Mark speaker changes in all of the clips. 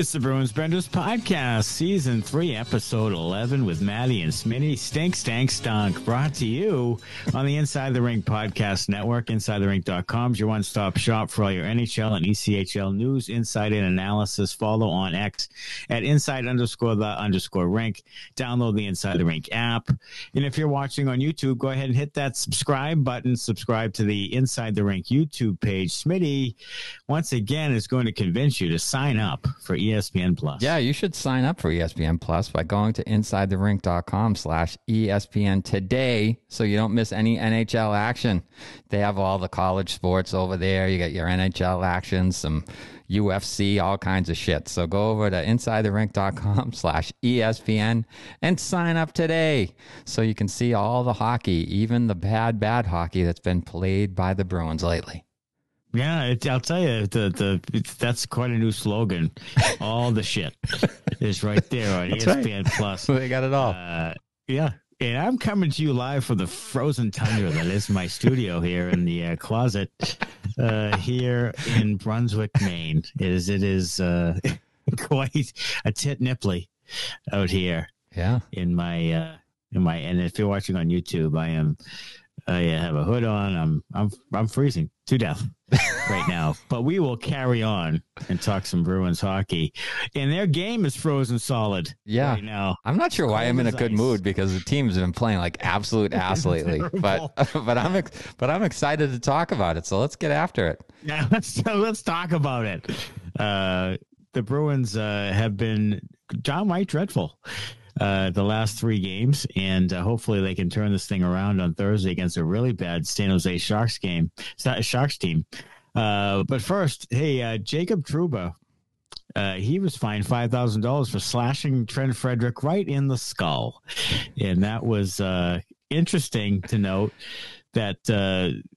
Speaker 1: It's the Bruins Benders Podcast, Season 3, Episode 11 with Maddie and Smitty. Stink, stank, stunk. Brought to you on the Inside the Rink Podcast Network. InsideTheRink.com is your one stop shop for all your NHL and ECHL news, insight, and analysis. Follow on X at inside underscore the underscore rink. Download the Inside the Rink app. And if you're watching on YouTube, go ahead and hit that subscribe button. Subscribe to the Inside the Rink YouTube page. Smitty, once again, is going to convince you to sign up for ESPN Plus.
Speaker 2: Yeah, you should sign up for ESPN Plus by going to insidetherink.com slash ESPN today so you don't miss any NHL action. They have all the college sports over there. You got your NHL action, some UFC, all kinds of shit. So go over to insidetherink.com slash ESPN and sign up today so you can see all the hockey, even the bad, bad hockey that's been played by the Bruins lately.
Speaker 1: Yeah, it, I'll tell you, the the that's quite a new slogan. All the shit is right there on
Speaker 2: That's
Speaker 1: ESPN
Speaker 2: right.
Speaker 1: Plus.
Speaker 2: They got it all.
Speaker 1: Uh, yeah, and I'm coming to you live from the frozen tundra that is my studio here in the uh, closet uh, here in Brunswick, Maine. It is it is uh, quite a tit nipply out here
Speaker 2: yeah.
Speaker 1: in my uh, in my and if you're watching on YouTube, I am I have a hood on. I'm I'm I'm freezing to death right now. But we will carry on and talk some Bruins hockey. And their game is frozen solid
Speaker 2: Yeah.
Speaker 1: right now.
Speaker 2: I'm not sure why
Speaker 1: Cold
Speaker 2: I'm in a good
Speaker 1: ice.
Speaker 2: mood because the team's been playing like absolute ass lately. But but I'm ex- but I'm excited to talk about it. So let's get after it.
Speaker 1: Yeah, let's let's talk about it. Uh, the Bruins uh, have been downright dreadful uh, the last three games, and uh, hopefully they can turn this thing around on Thursday against a really bad San Jose Sharks game, Sharks team. Uh, but first, hey, uh, Jacob Trouba, uh, he was fined five thousand dollars for slashing Trent Frederic right in the skull, and that was interesting to note that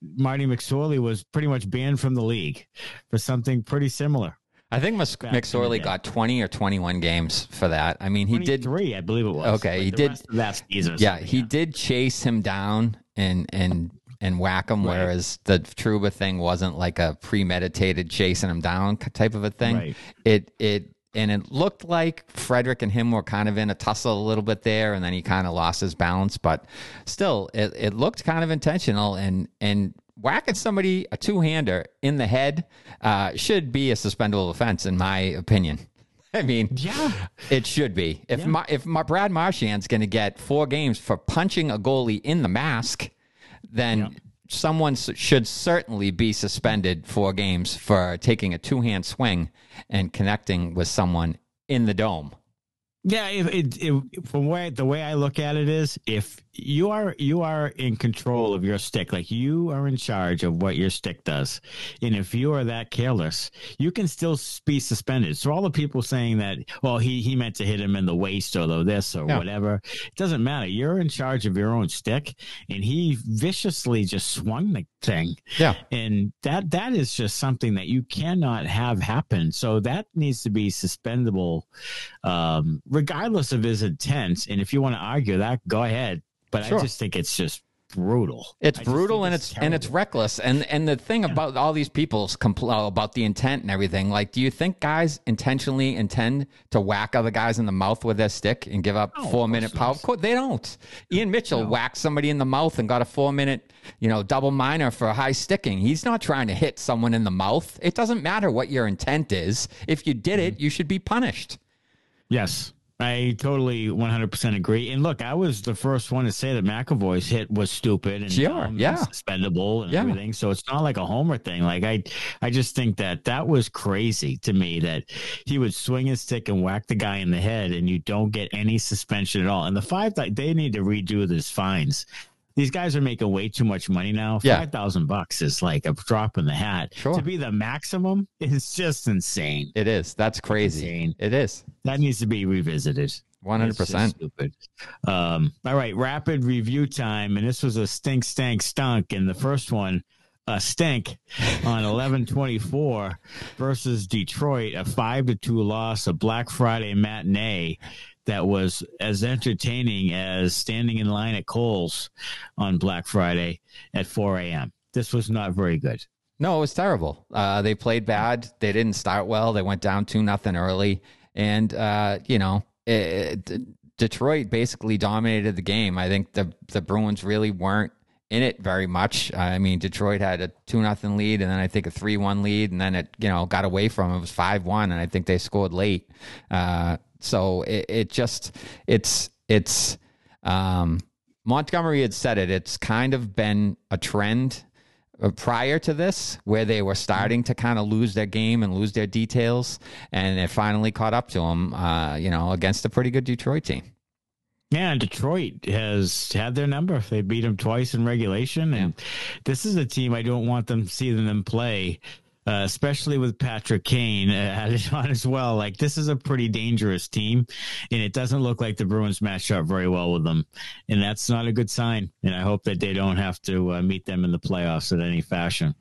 Speaker 1: Marty McSorley was pretty much banned from the league for something pretty similar.
Speaker 2: I think Mus-
Speaker 1: Back in the
Speaker 2: McSorley got 20 or 21 games for that. I mean, he did
Speaker 1: three, I believe it was.
Speaker 2: Okay,
Speaker 1: But
Speaker 2: he did-
Speaker 1: that season.
Speaker 2: Yeah, he did chase him down and and and whack him,
Speaker 1: Right.
Speaker 2: whereas the Trouba thing wasn't like a premeditated chasing him down type of a thing.
Speaker 1: Right.
Speaker 2: It it and it looked like Frederic and him were kind of in a tussle a little bit there, and then he kind of lost his balance. But still, it, it looked kind of intentional, and and whacking somebody a two hander in the head uh, should be a suspendable offense, in my opinion. I mean,
Speaker 1: Yeah.
Speaker 2: it should be. If Ma- if Ma- Brad Marchand's going to get four games for punching a goalie in the mask, then someone should certainly be suspended four games for taking a two hand swing and connecting with someone in the dome.
Speaker 1: Yeah, it, it, it, from way the way I look at it is, if you are you are in control of your stick, like you are in charge of what your stick does, and if you are that careless, you can still be suspended. So all the people saying that, well, he he meant to hit him in the waist or the this or
Speaker 2: Yeah.
Speaker 1: whatever, it doesn't matter. You're in charge of your own stick, and he viciously just swung the thing.
Speaker 2: Yeah.
Speaker 1: and that that is just something that you cannot have happen so that needs to be suspendable um regardless of his intent and if you want to argue that go ahead but
Speaker 2: Sure.
Speaker 1: i just think it's just brutal
Speaker 2: It's
Speaker 1: I
Speaker 2: brutal and it's and it's reckless. And and the thing about all these people's compl- about the intent and everything, like, do you think guys intentionally intend to whack other guys in the mouth with their stick and give up
Speaker 1: No,
Speaker 2: four minute power? Of course, they don't. Ian Mitchell whacked somebody in the mouth and got a four minute, you know, double minor for high sticking. He's not trying to hit someone in the mouth. It doesn't matter what your intent is. If you did
Speaker 1: Mm-hmm.
Speaker 2: it, you should be punished.
Speaker 1: yes I totally 100% agree. And look, I was the first one to say that McAvoy's hit was stupid and
Speaker 2: Sure,
Speaker 1: and
Speaker 2: yeah.
Speaker 1: suspendable and
Speaker 2: Yeah.
Speaker 1: everything. So it's not like a homer thing. Like I, I just think that that was crazy to me that he would swing his stick and whack the guy in the head and you don't get any suspension at all. And the five, they need to redo this fines. These guys are making way too much money now.
Speaker 2: Yeah.
Speaker 1: Five thousand bucks is like a drop in the hat.
Speaker 2: Sure.
Speaker 1: To be the maximum is just insane.
Speaker 2: It is. That's crazy.
Speaker 1: insane.
Speaker 2: It is.
Speaker 1: That needs to be revisited.
Speaker 2: One hundred percent.
Speaker 1: Stupid. Um, all right, rapid review time, and this was a stink, stank, stunk, and the first one, a stink, on eleven twenty four versus Detroit, a five to two loss, a Black Friday matinee that was as entertaining as standing in line at Kohl's on Black Friday at four a.m. This was not very good.
Speaker 2: No, it was terrible. Uh, they played bad. They didn't start well. They went down two nothing early, and uh, you know, it, it, Detroit basically dominated the game. I think the the Bruins really weren't in it very much. I mean, Detroit had a two nothing lead, and then I think a three one lead, and then it you know got away from it. it was five one, and I think they scored late. Uh, so it, it just it's it's um, Montgomery had said it. It's kind of been a trend uh, prior to this where they were starting to kind of lose their game and lose their details, and it finally caught up to them. Uh, you know, against a pretty good Detroit team.
Speaker 1: Yeah, and Detroit has had their number. They beat them twice in regulation, and this is a team I don't want them seeing them play uh, especially with Patrick Kane uh, added on as well. Like this is a pretty dangerous team, and it doesn't look like the Bruins match up very well with them, and that's not a good sign. And I hope that they don't have to uh, meet them in the playoffs in any fashion.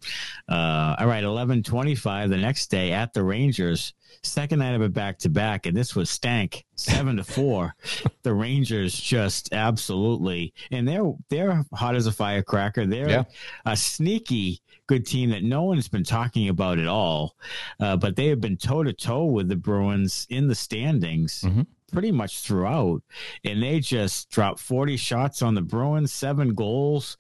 Speaker 1: Uh, all right, eleven twenty-five the next day at the Rangers. Second night of a back to back, and this was stank seven to four. the Rangers just absolutely, and they're they're hot as a firecracker. They're yeah. a sneaky good team that no one's been talking about at all. Uh, but they have been toe to toe with the Bruins in the standings. Mm-hmm pretty much throughout. And they just dropped 40 shots on the Bruins, seven goals,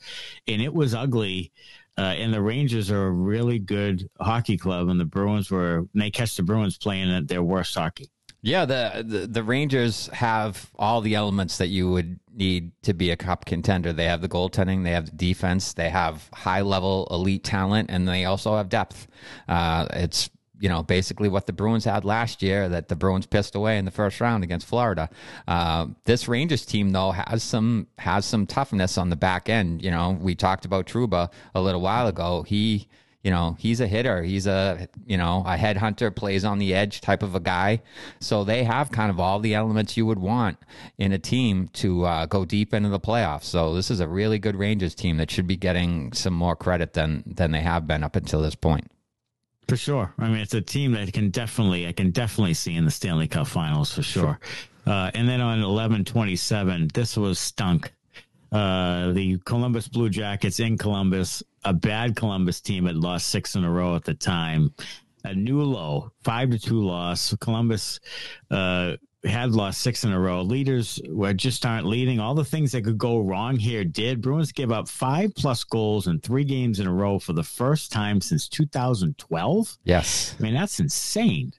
Speaker 1: and it was ugly. Uh, and the Rangers are a really good hockey club, and the Bruins were, and they catch the Bruins playing at their worst hockey.
Speaker 2: Yeah, the, the, the Rangers have all the elements that you would need to be a cup contender. They have the goaltending, they have the defense, they have high level elite talent, and they also have depth. Uh, it's you know basically what the Bruins had last year that the Bruins pissed away in the first round against Florida. Uh, this Rangers team though has some has some toughness on the back end. You know, we talked about Trouba a little while ago. He you know, he's a hitter. He's a, you know, a headhunter, plays on the edge type of a guy. So they have kind of all the elements you would want in a team to uh, go deep into the playoffs. So this is a really good Rangers team that should be getting some more credit than than they have been up until this point.
Speaker 1: For sure. I mean, it's a team that can definitely, I can definitely see in the Stanley Cup Finals for sure. sure. Uh, and then on eleven twenty seven, this was stunk. Uh, the Columbus Blue Jackets in Columbus, a bad Columbus team had lost six in a row at the time. A new low, five to two loss. Columbus uh, had lost six in a row. Leaders were just aren't leading. All the things that could go wrong here did. Bruins give up five plus goals in three games in a row for the first time since 2012.
Speaker 2: Yes,
Speaker 1: I mean that's insane.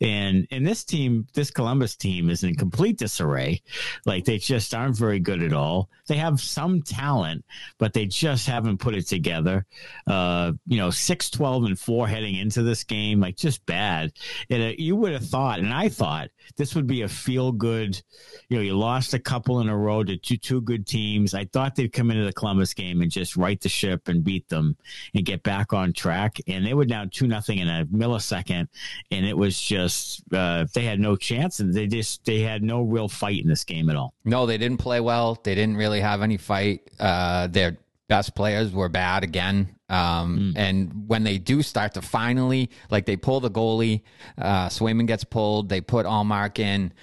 Speaker 1: And and this team, this Columbus team, is in complete disarray. Like they just aren't very good at all. They have some talent, but they just haven't put it together. Uh, you know, six, 12, and four heading into this game, like just bad. And uh, you would have thought, and I thought this would be a feel good. You know, you lost a couple in a row to two two good teams. I thought they'd come into the Columbus game and just right the ship and beat them and get back on track. And they were down two nothing in a millisecond, and it was just uh, they had no chance, and they just they had no real fight in this game at all.
Speaker 2: No, they didn't play well. They didn't really have any fight. Uh, their best players were bad again. Um, mm. And when they do start to finally, like they pull the goalie, uh, Swayman gets pulled, they put Ullmark in.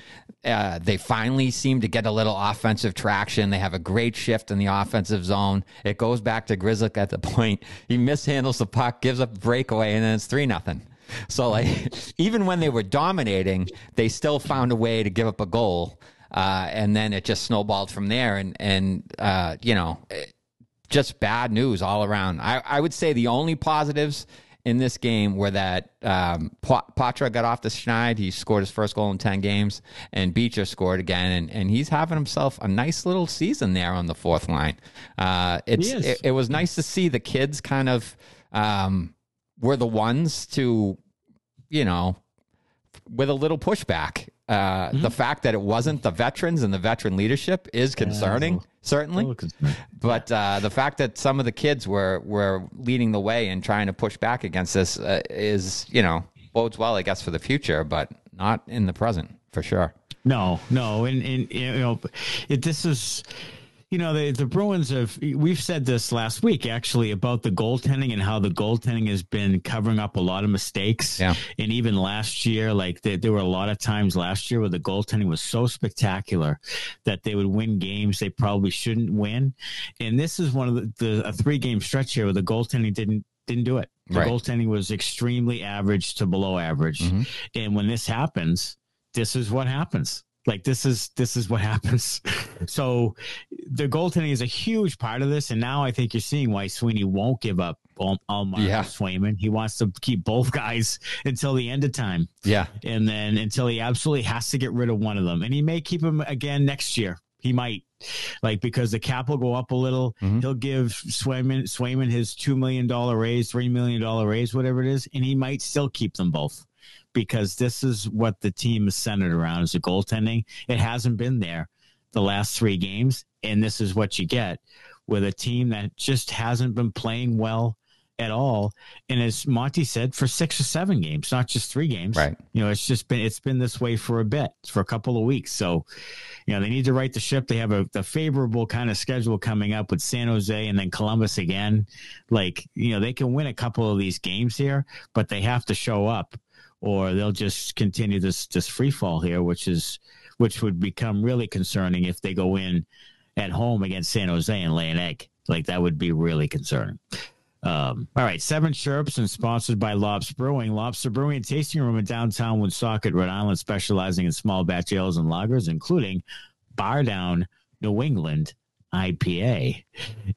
Speaker 2: Uh, they finally seem to get a little offensive traction. They have a great shift in the offensive zone. It goes back to Grzelcyk at the point. He mishandles the puck, gives up a breakaway, and then it's 3 nothing. So, like, even when they were dominating, they still found a way to give up a goal. Uh, and then it just snowballed from there. And, and uh, you know, just bad news all around. I, I would say the only positives in this game were that um, Poitras got off the schneid. He scored his first goal in 10 games, and Beecher scored again. And, and he's having himself a nice little season there on the fourth line. Uh, it's it, it, was nice to see the kids kind of um, were the ones to, you know, with a little pushback. Uh, mm-hmm. The fact that it wasn't the veterans and the veteran leadership is concerning, yeah, certainly. But uh, the fact that some of the kids were were leading the way and trying to push back against this uh, is, you know, bodes well, I guess, for the future, but not in the present for sure.
Speaker 1: No, no, and, and you know, it, this is you know, the, the Bruins have, we've said this last week actually about the goaltending and how the goaltending has been covering up a lot of mistakes.
Speaker 2: Yeah.
Speaker 1: And even last year, like the, there were a lot of times last year where the goaltending was so spectacular that they would win games they probably shouldn't win. And this is one of the, the a three game stretch here where the goaltending didn't didn't do it. The
Speaker 2: Right.
Speaker 1: goaltending was extremely average to below average.
Speaker 2: Mhm.
Speaker 1: And when this happens, this is what happens. Like this is this is what happens. So the goaltending is a huge part of this, and now I think you're seeing why Sweeney won't give up Al- Almar
Speaker 2: Yeah.
Speaker 1: Swayman. He wants to keep both guys until the end of time,
Speaker 2: Yeah.
Speaker 1: and then until he absolutely has to get rid of one of them, and he may keep him again next year. He might, like because the cap will go up a little.
Speaker 2: Mhm.
Speaker 1: He'll give Swayman Swayman his two million dollar raise, three million dollar raise, whatever it is, and he might still keep them both because this is what the team is centered around is the goaltending. It hasn't been there the last three games, and this is what you get with a team that just hasn't been playing well at all. And as Monty said, for six or seven games, not just three games.
Speaker 2: Right.
Speaker 1: You know, it's just been it's been this way for a bit, for a couple of weeks. So, you know, they need to right the ship. They have a the favorable kind of schedule coming up with San Jose and then Columbus again. Like, you know, they can win a couple of these games here, but they have to show up or they'll just continue this this free fall here, which is which would become really concerning if they go in at home against San Jose and lay an egg. Like that would be really concerning. Um, all right, seven chirps and sponsored by Lops Brewing. Lops Brewing and Tasting Room in downtown Woonsocket, Rhode Island, specializing in small batch ales and lagers, including Bar Down New England IPA.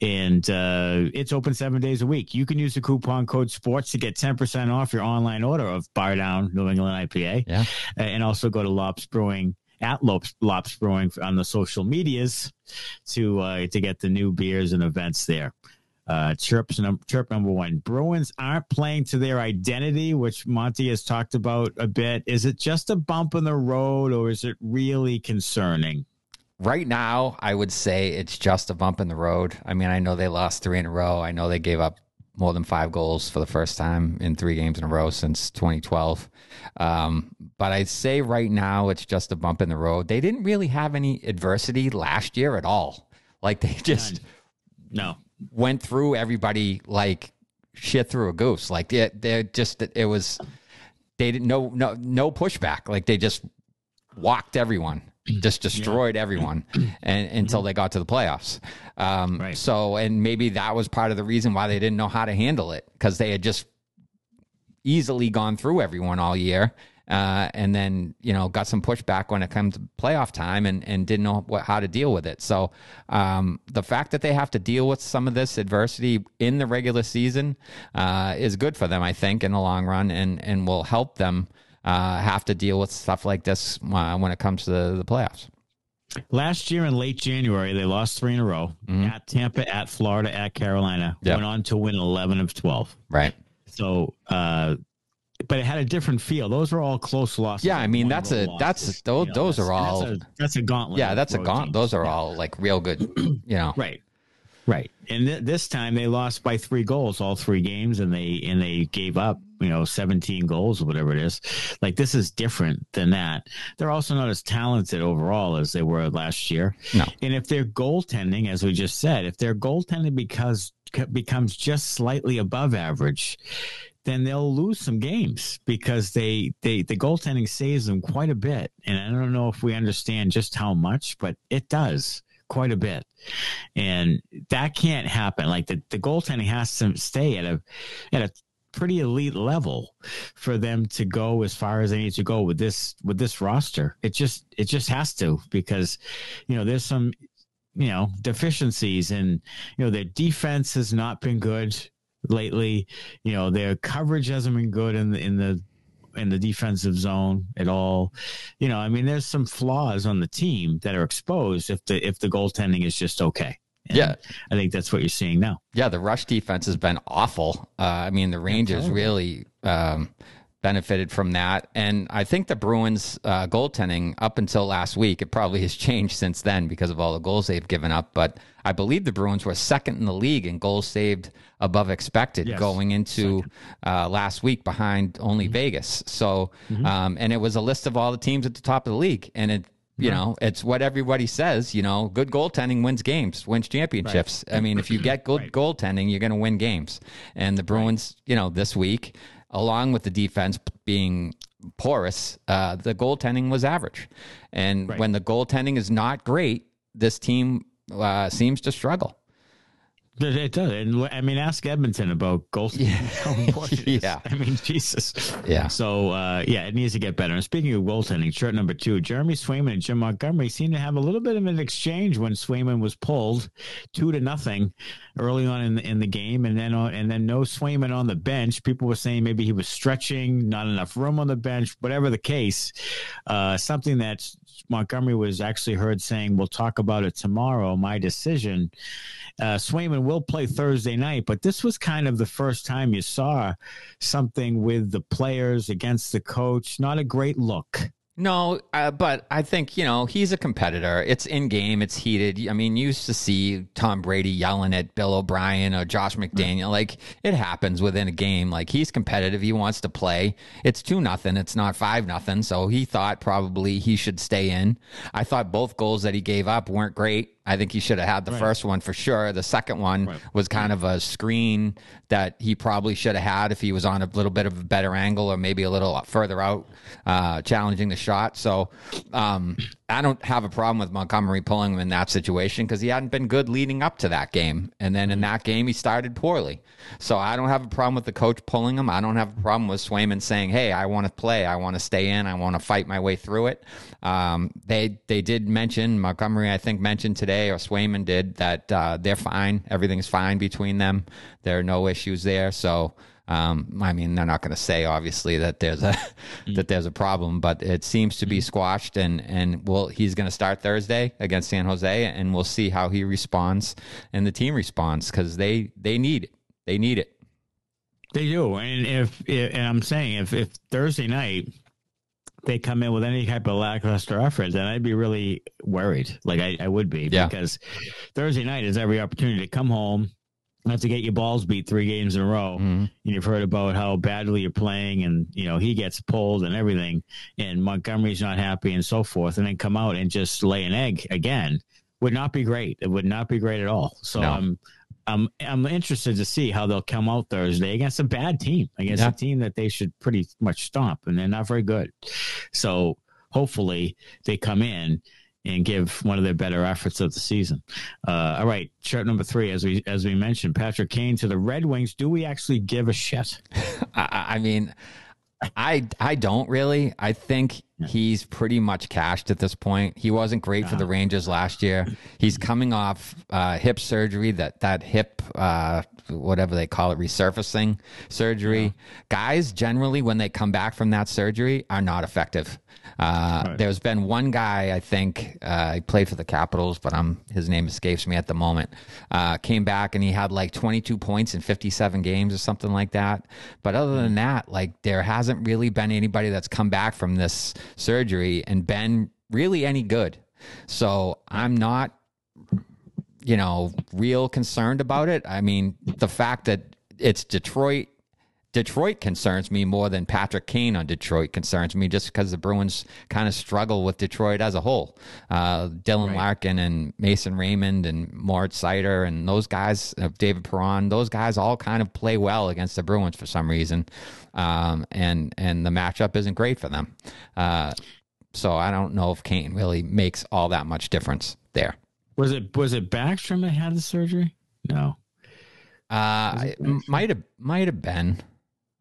Speaker 1: And uh, it's open seven days a week. You can use the coupon code SPORTS to get 10% off your online order of Bar Down New England IPA.
Speaker 2: Yeah.
Speaker 1: And also go to Lops Brewing at Lops, Lops Brewing on the social medias to uh, to get the new beers and events there. Uh, chirps num- chirp number one. Bruins aren't playing to their identity, which Monty has talked about a bit. Is it just a bump in the road, or is it really concerning?
Speaker 2: Right now, I would say it's just a bump in the road. I mean, I know they lost three in a row. I know they gave up more than five goals for the first time in three games in a row since 2012. Um, but I'd say right now it's just a bump in the road. They didn't really have any adversity last year at all. Like they just
Speaker 1: No,
Speaker 2: went through everybody like shit through a goose. Like they, they're just it was they didn't no no no pushback. Like they just walked everyone, just destroyed everyone, and until they got to the playoffs. Um,
Speaker 1: Right.
Speaker 2: So and maybe that was part of the reason why they didn't know how to handle it because they had just easily gone through everyone all year. Uh, and then you know got some pushback when it comes to playoff time and, and didn't know what, how to deal with it. So um, the fact that they have to deal with some of this adversity in the regular season uh, is good for them, I think, in the long run, and and will help them uh, have to deal with stuff like this uh, when it comes to the, the playoffs.
Speaker 1: Last year in late January, they lost three in a row at Tampa, at Florida, at Carolina.
Speaker 2: Yep.
Speaker 1: Went on to win 11 of 12.
Speaker 2: Right.
Speaker 1: So, uh, but it had a different feel. Those were all close losses.
Speaker 2: Yeah, I mean, that's a- that's- those-
Speaker 1: You
Speaker 2: those are all-
Speaker 1: That's a, that's a gauntlet.
Speaker 2: Yeah, that's a
Speaker 1: gauntlet.
Speaker 2: Those are
Speaker 1: Yeah.
Speaker 2: all like real good. You know.
Speaker 1: Right. Right. And th- this time they lost by three goals all three games and they and they gave up, you know, 17 goals or whatever it is. Like this is different than that. They're also not as talented overall as they were last year.
Speaker 2: No.
Speaker 1: And if their goaltending, as we just said, if their goaltending because becomes just slightly above average, then they'll lose some games because they they the goaltending saves them quite a bit. And I don't know if we understand just how much, but it does quite a bit. And that can't happen. Like the, the goaltending has to stay at a at a pretty elite level for them to go as far as they need to go with this with this roster. It just it just has to because you know there's some you know deficiencies and you know their defense has not been good lately. You know their coverage hasn't been good in the in the in the defensive zone at all. You know, I mean, there's some flaws on the team that are exposed if the if the goaltending is just okay. And
Speaker 2: Yeah.
Speaker 1: I think that's what you're seeing now.
Speaker 2: Yeah, the rush defense has been awful. Uh, I mean, the Rangers
Speaker 1: totally.
Speaker 2: really um, benefited from that. And I think the Bruins uh, goaltending up until last week, it probably has changed since then because of all the goals they've given up. But I believe the Bruins were second in the league in goals saved above expected
Speaker 1: Yes,
Speaker 2: going into uh, last week behind only Vegas. So, um, and it was a list of all the teams at the top of the league. And it, you know, it's what everybody says, you know, good goaltending wins games, wins championships. I mean, if you get good goaltending, you're going to win games. And the Bruins, you know, this week, along with the defense being porous, uh, the goaltending was average. And
Speaker 1: Right.
Speaker 2: when the goaltending is not great, this team uh, seems to struggle.
Speaker 1: It does. And I mean, ask Edmonton about goals.
Speaker 2: Yeah.
Speaker 1: yeah. I mean, Jesus.
Speaker 2: Yeah.
Speaker 1: So, uh, yeah, it needs to get better. And speaking of goaltending, shirt number two, Jeremy Swayman and Jim Montgomery seem to have a little bit of an exchange when Swayman was pulled two to nothing early on in the, in the game. And then, and then no Swayman on the bench. People were saying maybe he was stretching, not enough room on the bench, whatever the case. Uh, something that Montgomery was actually heard saying, we'll talk about it tomorrow. My decision. Uh, Swayman will play Thursday night, but this was kind of the first time you saw something with the players against the coach. Not a great look.
Speaker 2: No, uh, but I think, you know, he's a competitor. It's in game, it's heated. I mean, you used to see Tom Brady yelling at Bill O'Brien or Josh McDaniel. Like, it happens within a game. Like, he's competitive. He wants to play. It's 2 nothing. It's not 5 nothing. So he thought probably he should stay in. I thought both goals that he gave up weren't great. I think he should have had the right. first one for sure. The second one right. was kind of a screen that he probably should have had if he was on a little bit of a better angle or maybe a little further out, uh, challenging the shot. So um, I don't have a problem with Montgomery pulling him in that situation because he hadn't been good leading up to that game. And then in mm-hmm. that game, he started poorly. So I don't have a problem with the coach pulling him. I don't have a problem with Swayman saying, hey, I want to play. I want to stay in. I want to fight my way through it. Um, they, they did mention, Montgomery, I think, mentioned today today, or Swayman did, that uh, they're fine. Everything's fine between them. There are no issues there. So, um, I mean, they're not going to say obviously that there's a mm. that there's a problem, but it seems to be mm. squashed. And and well, he's going to start Thursday against San Jose, and we'll see how he responds and the team responds because they they need it. They need it.
Speaker 1: They do, and if, if and I'm saying if if Thursday night they come in with any type of lackluster effort, then I'd be really worried. Like I, I would be yeah. because Thursday night is every opportunity to come home, have to get your balls beat three games in a row. Mm-hmm. And you've heard about how badly you're playing and, you know, he gets pulled and everything and Montgomery's not happy and so forth. And then come out and just lay an egg again would not be great. It would not be great at all. So no. I'm, I'm I'm interested to see how they'll come out Thursday against a bad team, against yeah. a team that they should pretty much stomp, and they're not very good. So hopefully they come in and give one of their better efforts of the season. Uh, all right, shirt number three, as we as we mentioned, Patrick Kane to the Red Wings. Do we actually give a shit?
Speaker 2: I, I mean, I I don't really. I think he's pretty much cashed at this point. He wasn't great for the uh-huh. Rangers last year. He's coming off uh, hip surgery. That that hip, uh, whatever they call it, resurfacing surgery. Yeah. Guys generally, when they come back from that surgery, are not effective. Uh, right. There's been one guy, I think, uh, he played for the Capitals, but I'm, his name escapes me at the moment. Uh, came back and he had like 22 points in 57 games or something like that. But other than that, like there hasn't really been anybody that's come back from this surgery and been really any good. So I'm not, you know, real concerned about it. I mean, the fact that it's Detroit Detroit concerns me more than Patrick Kane on Detroit concerns me, just because the Bruins kind of struggle with Detroit as a whole. Uh, Dylan right. Larkin and Mason Raymond and Moritz Seider and those guys, uh, David Perron, those guys all kind of play well against the Bruins for some reason, um, and and the matchup isn't great for them. Uh, so I don't know if Kane really makes all that much difference there.
Speaker 1: Was it was it Backstrom that had the surgery? No.
Speaker 2: Uh, might have might have been.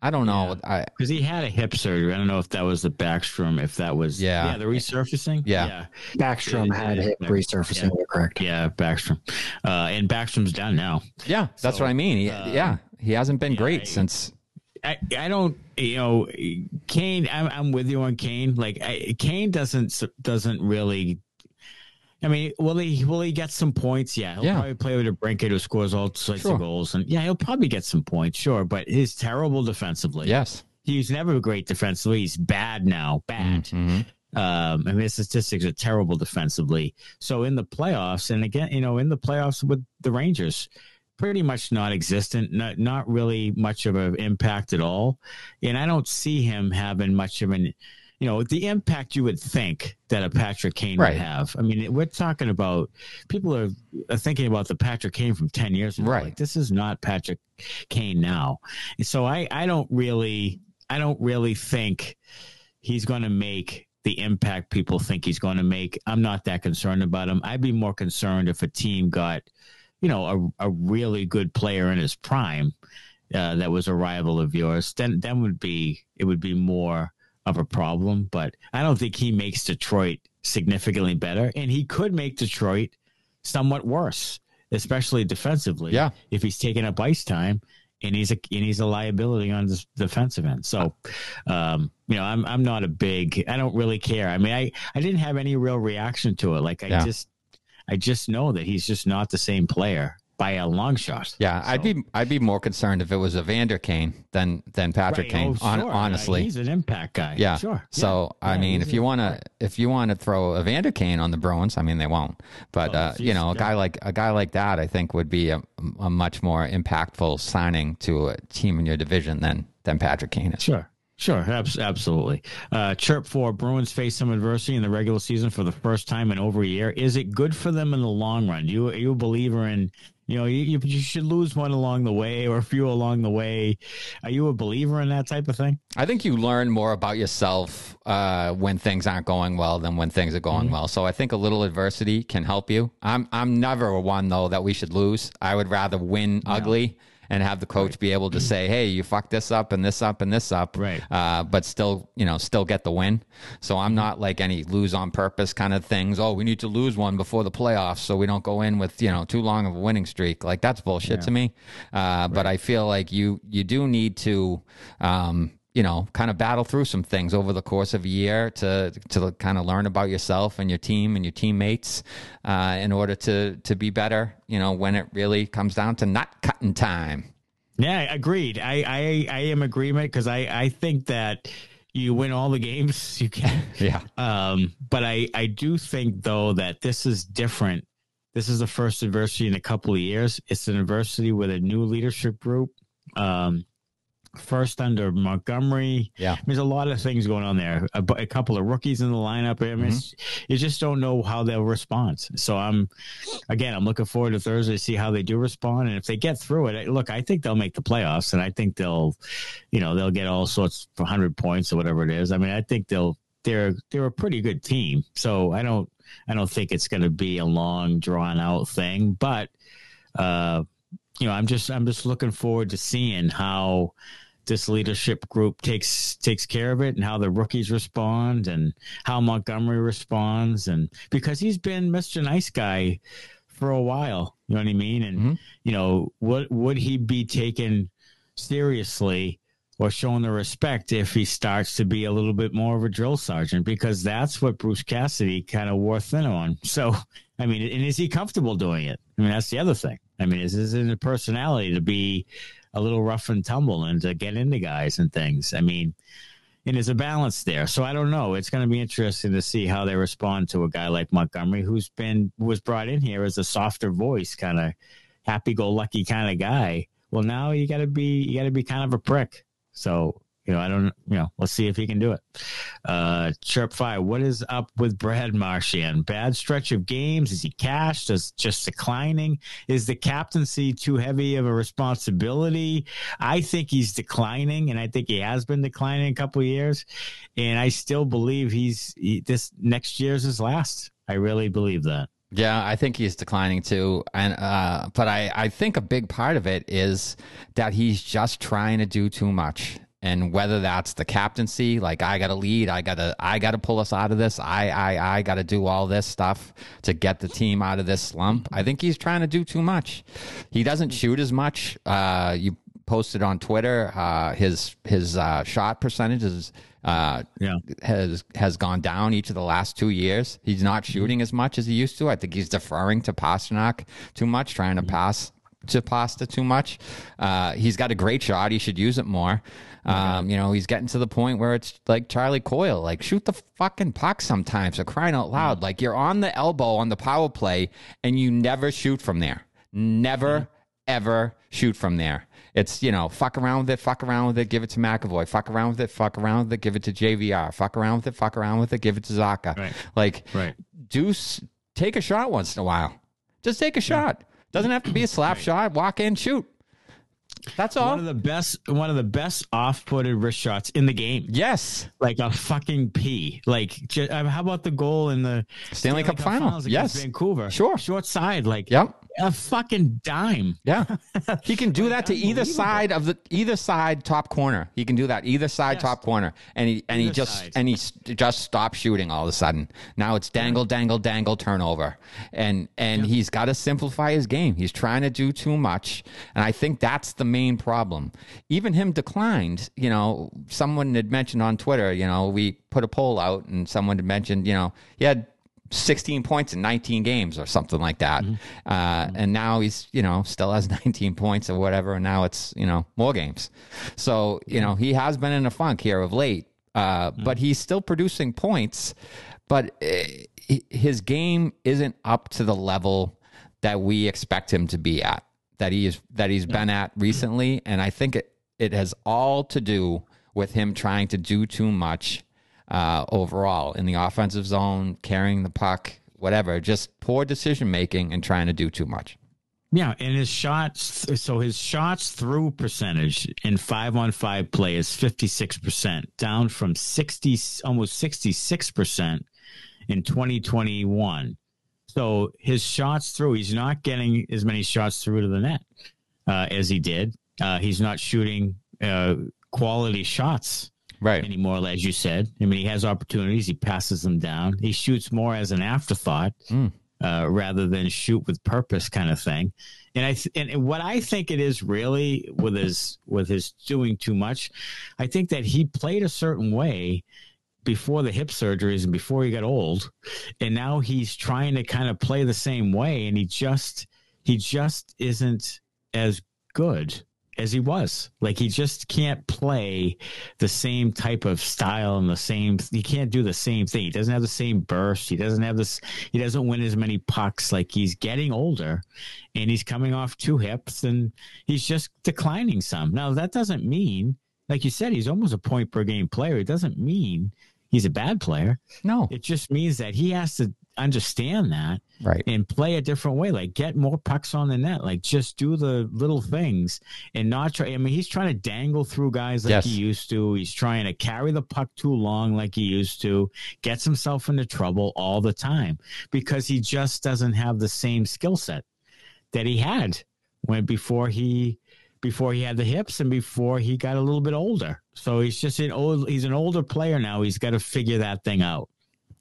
Speaker 2: I don't know.
Speaker 1: Because he had a hip surgery. I don't know if that was the Backstrom, if that was
Speaker 2: yeah,
Speaker 1: yeah the resurfacing.
Speaker 2: Yeah, yeah.
Speaker 3: Backstrom yeah, had hip resurfacing.
Speaker 1: Yeah.
Speaker 3: correct.
Speaker 1: Yeah, Backstrom, uh, and Backstrom's done now.
Speaker 2: Yeah, that's so, what I mean. He, uh, yeah, he hasn't been great I, since.
Speaker 1: I, I don't you know Kane. I'm, I'm with you on Kane. Like I, Kane doesn't doesn't really I mean, will he will he get some points? Yeah, he'll yeah. probably play with a DeBrincat who scores all sorts sure. of goals, and yeah, he'll probably get some points, sure. But he's terrible defensively.
Speaker 2: Yes,
Speaker 1: he's never great defensively. He's bad now, bad. Mm-hmm. Um, I mean, his statistics are terrible defensively. So in the playoffs, and again, you know, in the playoffs with the Rangers, pretty much non-existent, not not really much of an impact at all. And I don't see him having much of an you know, the impact you would think that a Patrick Kane right. would have. I mean, we're talking about people are, are thinking about the Patrick Kane from 10 years ago.
Speaker 2: Right.
Speaker 1: Like, this is not Patrick Kane now. So I, I don't really, I don't really think he's going to make the impact people think he's going to make. I'm not that concerned about him. I'd be more concerned if a team got you know, a, a really good player in his prime uh, that was a rival of yours, then then would be it would be more of a problem. But I don't think he makes Detroit significantly better, and he could make Detroit somewhat worse, especially defensively.
Speaker 2: Yeah,
Speaker 1: if he's taking up ice time and he's a and he's a liability on the defensive end. So, um, you know, I'm I'm not a big. I don't really care. I mean, I I didn't have any real reaction to it. Like I yeah. just I just know that he's just not the same player by a long shot.
Speaker 2: Yeah, so. I'd be I'd be more concerned if it was Evander Kane than than Patrick right. Kane. Oh, sure. honestly,
Speaker 1: he's an impact guy.
Speaker 2: Yeah,
Speaker 1: sure.
Speaker 2: So
Speaker 1: yeah.
Speaker 2: I mean, if you want to if you want to throw Evander Kane on the Bruins, I mean they won't. But oh, uh, you know, a guy like a guy like that, I think would be a, a much more impactful signing to a team in your division than than Patrick Kane is.
Speaker 1: Sure. Sure, absolutely. Uh, chirp for Bruins face some adversity in the regular season for the first time in over a year. Is it good for them in the long run? You are you a believer in you know you, you should lose one along the way or a few along the way? Are you a believer in that type of thing?
Speaker 2: I think you learn more about yourself uh, when things aren't going well than when things are going mm-hmm. well. So I think a little adversity can help you. I'm I'm never one though that we should lose. I would rather win ugly and have the coach right. be able to say, "Hey, you fucked this up and this up and this up,"
Speaker 1: right?
Speaker 2: Uh, but still, you know, still get the win. So I'm not like any lose on purpose kind of things. Oh, we need to lose one before the playoffs so we don't go in with you know too long of a winning streak. Like that's bullshit yeah. to me. Uh, right. But I feel like you you do need to. Um, you know, kind of battle through some things over the course of a year to to kind of learn about yourself and your team and your teammates uh, in order to to be better. You know, when it really comes down to not cutting time.
Speaker 1: Yeah, agreed. I I, I am agreement because I I think that you win all the games you can.
Speaker 2: yeah.
Speaker 1: Um, but I I do think though that this is different. This is the first adversity in a couple of years. It's an adversity with a new leadership group. Um, first under Montgomery.
Speaker 2: Yeah,
Speaker 1: there's a lot of things going on there. A, a couple of rookies in the lineup. I mean, mm-hmm. you just don't know how they'll respond. So I'm, again, I'm looking forward to Thursday to see how they do respond, and if they get through it, look, I think they'll make the playoffs, and I think they'll, you know, they'll get all sorts of hundred points or whatever it is. I mean, I think they'll. They're they're a pretty good team, so I don't I don't think it's going to be a long drawn out thing, but uh, you know, I'm just I'm just looking forward to seeing how this leadership group takes takes care of it and how the rookies respond and how Montgomery responds and because he's been Mr. Nice Guy for a while, you know what I mean? And mm-hmm. you know, what would he be taken seriously or shown the respect if he starts to be a little bit more of a drill sergeant because that's what Bruce Cassidy kind of wore thin on. So, I mean, and is he comfortable doing it? I mean, that's the other thing. I mean, is his personality to be a little rough and tumble and to get into guys and things. I mean, and there's a balance there. So I don't know. It's going to be interesting to see how they respond to a guy like Montgomery, who's been was brought in here as a softer voice, kind of happy-go-lucky kind of guy. Well, now you got to be you got to be kind of a prick. So you know, I don't, you know, let's see if he can do it. Uh, Chirp Five, what is up with Brad Marchand? Bad stretch of games? Is he cashed? Is just declining? Is the captaincy too heavy of a responsibility? I think he's declining, and I think he has been declining a couple years. And I still believe he's he, this next year's his last. I really believe that.
Speaker 2: Yeah, I think he's declining too, and uh, but I I think a big part of it is that he's just trying to do too much and whether that's the captaincy like i gotta lead i gotta i gotta pull us out of this i i i gotta do all this stuff to get the team out of this slump i think he's trying to do too much. He doesn't shoot as much uh you posted on twitter uh his his uh shot percentage is uh yeah. has has gone down each of the last two years. He's not shooting as much as he used to. I think he's deferring to Pastrnak too much trying to pass to pasta too much. Uh he's got a great shot. He should use it more um, you know, he's getting to the point where it's like Charlie Coyle, like shoot the fucking puck sometimes. For crying out loud, mm. like you're on the elbow on the power play and you never shoot from there. Never, ever shoot from there. It's, you know, fuck around with it, fuck around with it, give it to McAvoy, fuck around with it, fuck around with it, give it to JVR, fuck around with it, fuck around with it, give it to Zacha. Right. Like,
Speaker 1: right.
Speaker 2: do take a shot once in a while. Just take a shot. Doesn't have to be a slap right. shot. Walk in, shoot. That's all.
Speaker 1: One of the best, one of the best off-footed wrist shots in the game.
Speaker 2: Yes,
Speaker 1: like a fucking pee. Like, just, uh, how about the goal in the
Speaker 2: Stanley, Stanley Cup, Cup, Finals?
Speaker 1: yes, Vancouver.
Speaker 2: Sure,
Speaker 1: short side. Like,
Speaker 2: yep.
Speaker 1: A fucking dime.
Speaker 2: Yeah, he can do that to either side of the either side top corner. He can do that either side
Speaker 1: Yes.
Speaker 2: top corner, and he and he just
Speaker 1: side.
Speaker 2: and he just stopped shooting all of a sudden. Now it's dangle, dangle, dangle, turnover, and and he's got to simplify his game. He's trying to do too much, and I think that's the main problem. Even him declined. You know, someone had mentioned on Twitter. You know, we put a poll out, and someone had mentioned. You know, he had 16 points in 19 games or something like that. Uh, and now he's, you know, still has 19 points or whatever. And now it's, you know, more games. So, you know, he has been in a funk here of late, uh, but he's still producing points. But uh, h- his game isn't up to the level that we expect him to be at, that he is, that he's been at recently. And I think it, it has all to do with him trying to do too much uh, overall in the offensive zone, carrying the puck, whatever. Just poor decision making and trying to do too much.
Speaker 1: Yeah, and his shots. So his shots through percentage in five on five play is fifty six percent, down from sixty, almost sixty six percent in twenty twenty one. So his shots through, he's not getting as many shots through to the net uh, as he did. Uh, he's not shooting uh, quality shots
Speaker 2: Right.
Speaker 1: anymore, as you said. I mean, he has opportunities, he passes them down. He shoots more as an afterthought
Speaker 2: Mm.
Speaker 1: uh, rather than shoot with purpose, kind of thing. And I th- and what I think it is really with his with his doing too much, I think that he played a certain way before the hip surgeries and before he got old, and now he's trying to kind of play the same way, and he just he just isn't as good as he was. Like he just can't play the same type of style and the same. He can't do the same thing. He doesn't have the same burst. He doesn't have this. He doesn't win as many pucks. Like he's getting older, and he's coming off two hips, and he's just declining some. Now that doesn't mean, like you said, he's almost a point per game player. It doesn't mean he's a bad player.
Speaker 2: No.
Speaker 1: It just means that he has to understand that
Speaker 2: Right.
Speaker 1: and play a different way. Like get more pucks on the net. Like just do the little things and not try. I mean, he's trying to dangle through guys like
Speaker 2: Yes.
Speaker 1: he used to. He's trying to carry the puck too long like he used to. Gets himself into trouble all the time because he just doesn't have the same skill set that he had when before he before he had the hips and before he got a little bit older. So he's just an old. He's an older player now. He's got to figure that thing out.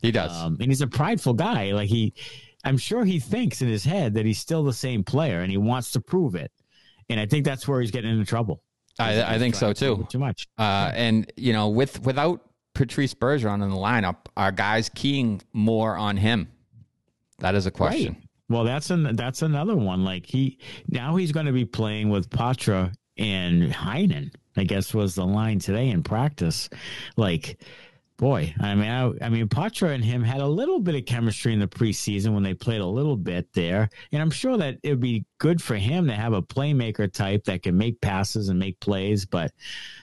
Speaker 2: He does.
Speaker 1: Um, and he's a prideful guy. Like he, I'm sure he thinks in his head that he's still the same player and he wants to prove it. And I think that's where he's getting into trouble.
Speaker 2: I, I think so too.
Speaker 1: Too much.
Speaker 2: Uh, and you know, with without Patrice Bergeron in the lineup, are guys keying more on him? That is a question.
Speaker 1: Right. Well, that's an that's another one. Like he now he's going to be playing with Poitras and Heinen. I guess was the line today in practice. Like, boy, I mean, I, I mean, Poitras and him had a little bit of chemistry in the preseason when they played a little bit there, and I'm sure that it would be good for him to have a playmaker type that can make passes and make plays. But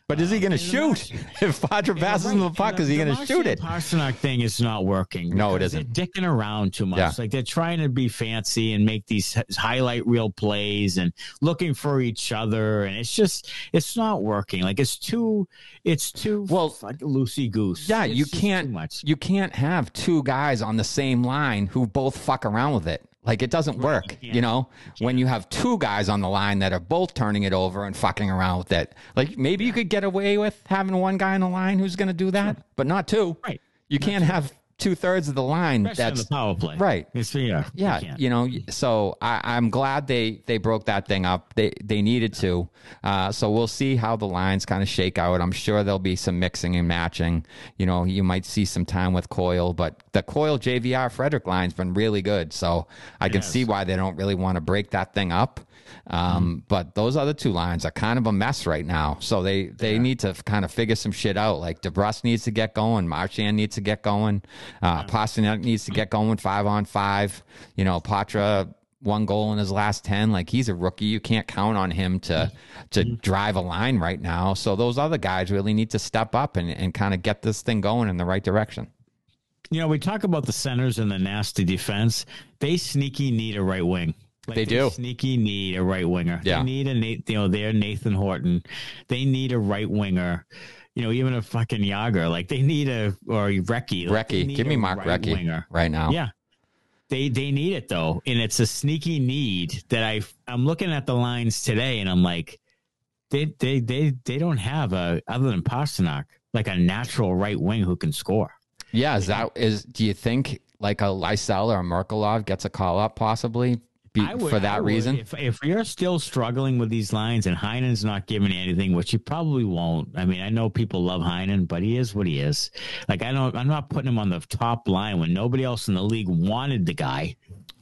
Speaker 2: But is he uh, going to
Speaker 1: the
Speaker 2: shoot? If Poitras passes him the puck, is he going to shoot it?
Speaker 1: Pastrnak thing is not working.
Speaker 2: No, it isn't.
Speaker 1: They're dicking around too much.
Speaker 2: Yeah.
Speaker 1: Like they're trying to be fancy and make these highlight reel plays and looking for each other, and it's just it's not working. Like it's too it's too
Speaker 2: Well,
Speaker 1: loosey goose.
Speaker 2: Yeah, you can't.
Speaker 1: much.
Speaker 2: You can't have two guys on the same line who both fuck around with it. Like it doesn't work.
Speaker 1: you
Speaker 2: know, when you have two guys on the line that are both turning it over and fucking around with it. Like maybe you could get away with having one guy on the line who's going to do that, but not two.
Speaker 1: Right.
Speaker 2: You can't have two thirds of the line
Speaker 1: Especially
Speaker 2: that's
Speaker 1: the power play.
Speaker 2: right.
Speaker 1: It's, yeah.
Speaker 2: Yeah,
Speaker 1: can't.
Speaker 2: you know, so I, I'm glad they they broke that thing up. They they needed to. Uh, so we'll see how the lines kind of shake out. I'm sure there'll be some mixing and matching. You know, you might see some time with Coyle, but the Coyle JVR Frederic line's been really good. So I can see why they don't really want to break that thing up. Um, But those other two lines are kind of a mess right now. So they they need to kind of figure some shit out. Like DeBrusk needs to get going. Marchand needs to get going. Uh, Pastrnak needs to get going five on five. You know, Poitras one goal in his last 10 like he's a rookie you can't count on him to to drive a line right now so those other guys really need to step up and, and kind of get this thing going in the right direction
Speaker 1: You know, we talk about the centers and the nasty defense. They sneaky need a right wing. Like
Speaker 2: They do.
Speaker 1: Sneaky need a right winger.
Speaker 2: Yeah.
Speaker 1: They need a Nate, you know, they're Nathan Horton. They need a right winger. You know, even a fucking Jagr. Like they need a or Recchi. Like, they Recchi
Speaker 2: give me Mark
Speaker 1: right
Speaker 2: Recchi
Speaker 1: winger.
Speaker 2: right now
Speaker 1: Yeah. They they need it though, and it's a sneaky need that I I'm looking at the lines today, and I'm like, they they they they don't have a other than Pastrnak like a natural right wing who can score.
Speaker 2: Yeah, is that is? Do you think like a Lysell or a Merkulov gets a call up possibly be, would, for that reason?
Speaker 1: If, if you're still struggling with these lines and Heinen's not giving anything, which he probably won't. I mean, I know people love Heinen, but he is what he is. Like I don't, I'm not putting him on the top line when nobody else in the league wanted the guy.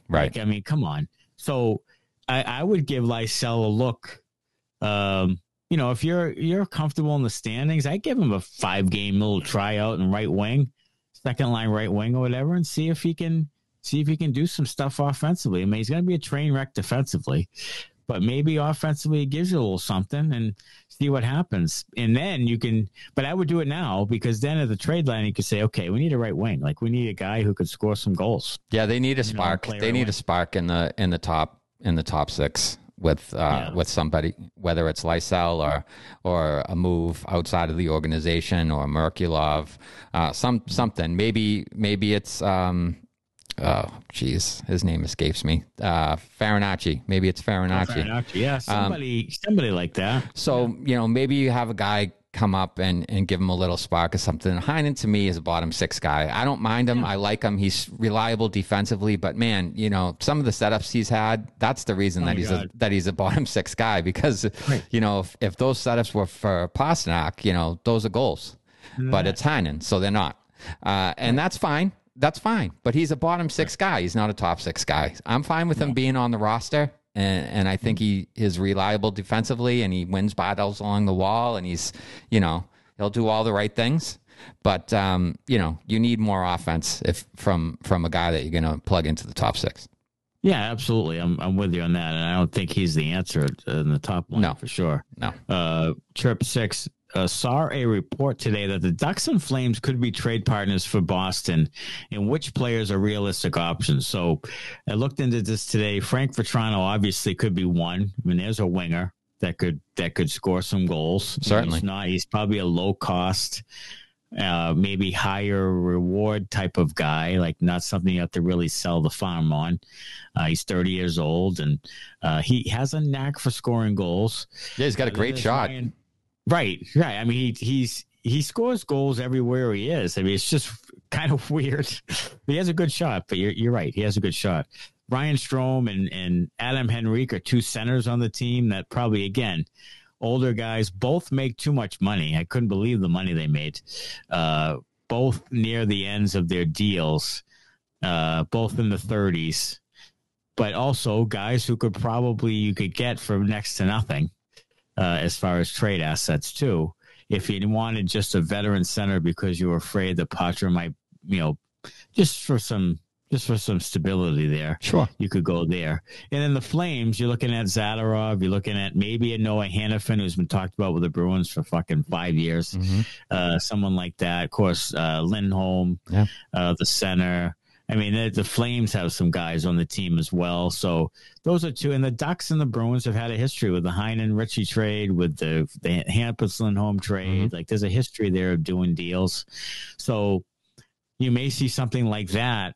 Speaker 2: Right.
Speaker 1: Like, I mean, come on. So I, I would give Lysell a look. Um, you know, if you're you're comfortable in the standings, I give him a five game little tryout in right wing, second line right wing or whatever, and see if he can see if he can do some stuff offensively. I mean, he's going to be a train wreck defensively, but maybe offensively it gives you a little something and see what happens. And then you can, but I would do it now because then at the trade line, you could say, okay, we need a right wing. Like we need a guy who could score some goals.
Speaker 2: Yeah. They need a spark. know, they need a spark in the, in the top, in the top six with uh, yeah. with somebody, whether it's Lysell or or a move outside of the organization or Merkulov, uh, some something. Maybe maybe it's um, oh jeez. His name escapes me. Uh Farinacci. Maybe it's Farinacci,
Speaker 1: oh, Farinacci. yeah um, somebody um, somebody like that.
Speaker 2: So yeah. you know maybe you have a guy come up and and give him a little spark or something. Heinen to me is a bottom six guy. I don't mind him. Yeah. I like him. He's reliable defensively but man you know some of the setups he's had that's the reason oh that he's a, that he's a bottom six guy because right. you know if, if those setups were for Pastrnak you know those are goals. But it's Heinen so they're not. Uh, and that's fine that's fine. But he's a bottom six guy. He's not a top six guy. I'm fine with him being on the roster. And, and I think he is reliable defensively and he wins battles along the wall and he's, you know, he'll do all the right things. But um, you know, you need more offense if from from a guy that you're going to plug into the top six.
Speaker 1: Yeah, absolutely. I'm I'm with you on that, and I don't think he's the answer in the top one.
Speaker 2: No,
Speaker 1: for sure.
Speaker 2: No.
Speaker 1: Uh, Chirp six uh, saw a report today that the Ducks and Flames could be trade partners for Boston, and which players are realistic options. So I looked into this today. Frank Vatrano obviously could be one. I mean, there's a winger that could that could score some goals.
Speaker 2: Certainly,
Speaker 1: he's not. He's probably a low cost. Uh, maybe higher reward type of guy, like not something you have to really sell the farm on. Uh, he's 30 years old and uh, he has a knack for scoring goals.
Speaker 2: Yeah, he's got a great shot. Ryan,
Speaker 1: Right, right. I mean, he he's he scores goals everywhere he is. I mean, it's just kind of weird. he has a good shot, but you're you're right. He has a good shot. Ryan Strome and and Adam Henrique are two centers on the team that probably again older guys both make too much money. I couldn't believe the money they made. Uh, both near the ends of their deals, uh, both in the 30s, but also guys who could probably you could get for next to nothing uh, as far as trade assets too. If you wanted just a veteran center because you were afraid the Poitras might, you know, just for some just for some stability there.
Speaker 2: Sure.
Speaker 1: You could go there. And then the Flames, you're looking at Zadorov, you're looking at maybe a Noah Hanifin who's been talked about with the Bruins for fucking five years. Mm-hmm. Uh, someone like that. Of course, uh, Lindholm, yeah. uh, the center. I mean, the, the, Flames have some guys on the team as well. So those are two. And the Ducks and the Bruins have had a history with the Heinen Ritchie trade, with the, the Hampus Lindholm trade. Mm-hmm. Like there's a history there of doing deals. So you may see something like that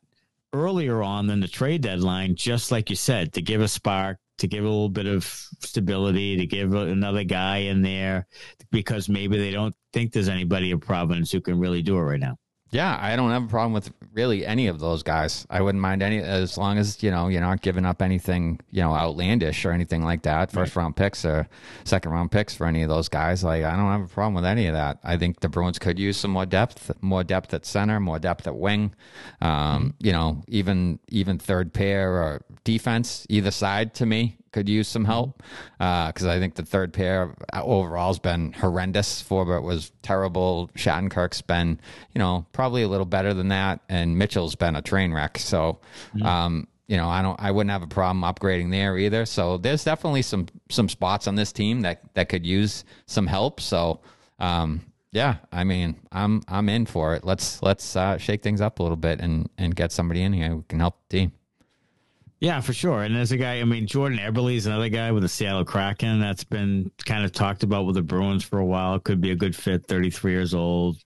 Speaker 1: earlier on than the trade deadline, just like you said, to give a spark, to give a little bit of stability, to give another guy in there, because maybe they don't think there's anybody in Providence who can really do it right now.
Speaker 2: Yeah, I don't have a problem with really any of those guys. I wouldn't mind any as long as you know you're not giving up anything you know outlandish or anything like that. First right. round picks or second round picks for any of those guys. Like I don't have a problem with any of that. I think the Bruins could use some more depth, more depth at center, more depth at wing. Um, mm-hmm. You know, even even third pair or defense either side to me could use some help because uh, I think the third pair overall has been horrendous. Forbort was terrible. Shattenkirk's been, you know, probably a little better than that, and Mitchell's been a train wreck. So, mm-hmm. um, you know, I don't, I wouldn't have a problem upgrading there either. So there's definitely some some spots on this team that that could use some help. So, um, yeah, I mean, I'm I'm in for it. Let's let's uh, shake things up a little bit and and get somebody in here who can help the team.
Speaker 1: Yeah, for sure. And there's a guy, I mean, Jordan Eberle is another guy with the Seattle Kraken that's been kind of talked about with the Bruins for a while. Could be a good fit, 33 years old.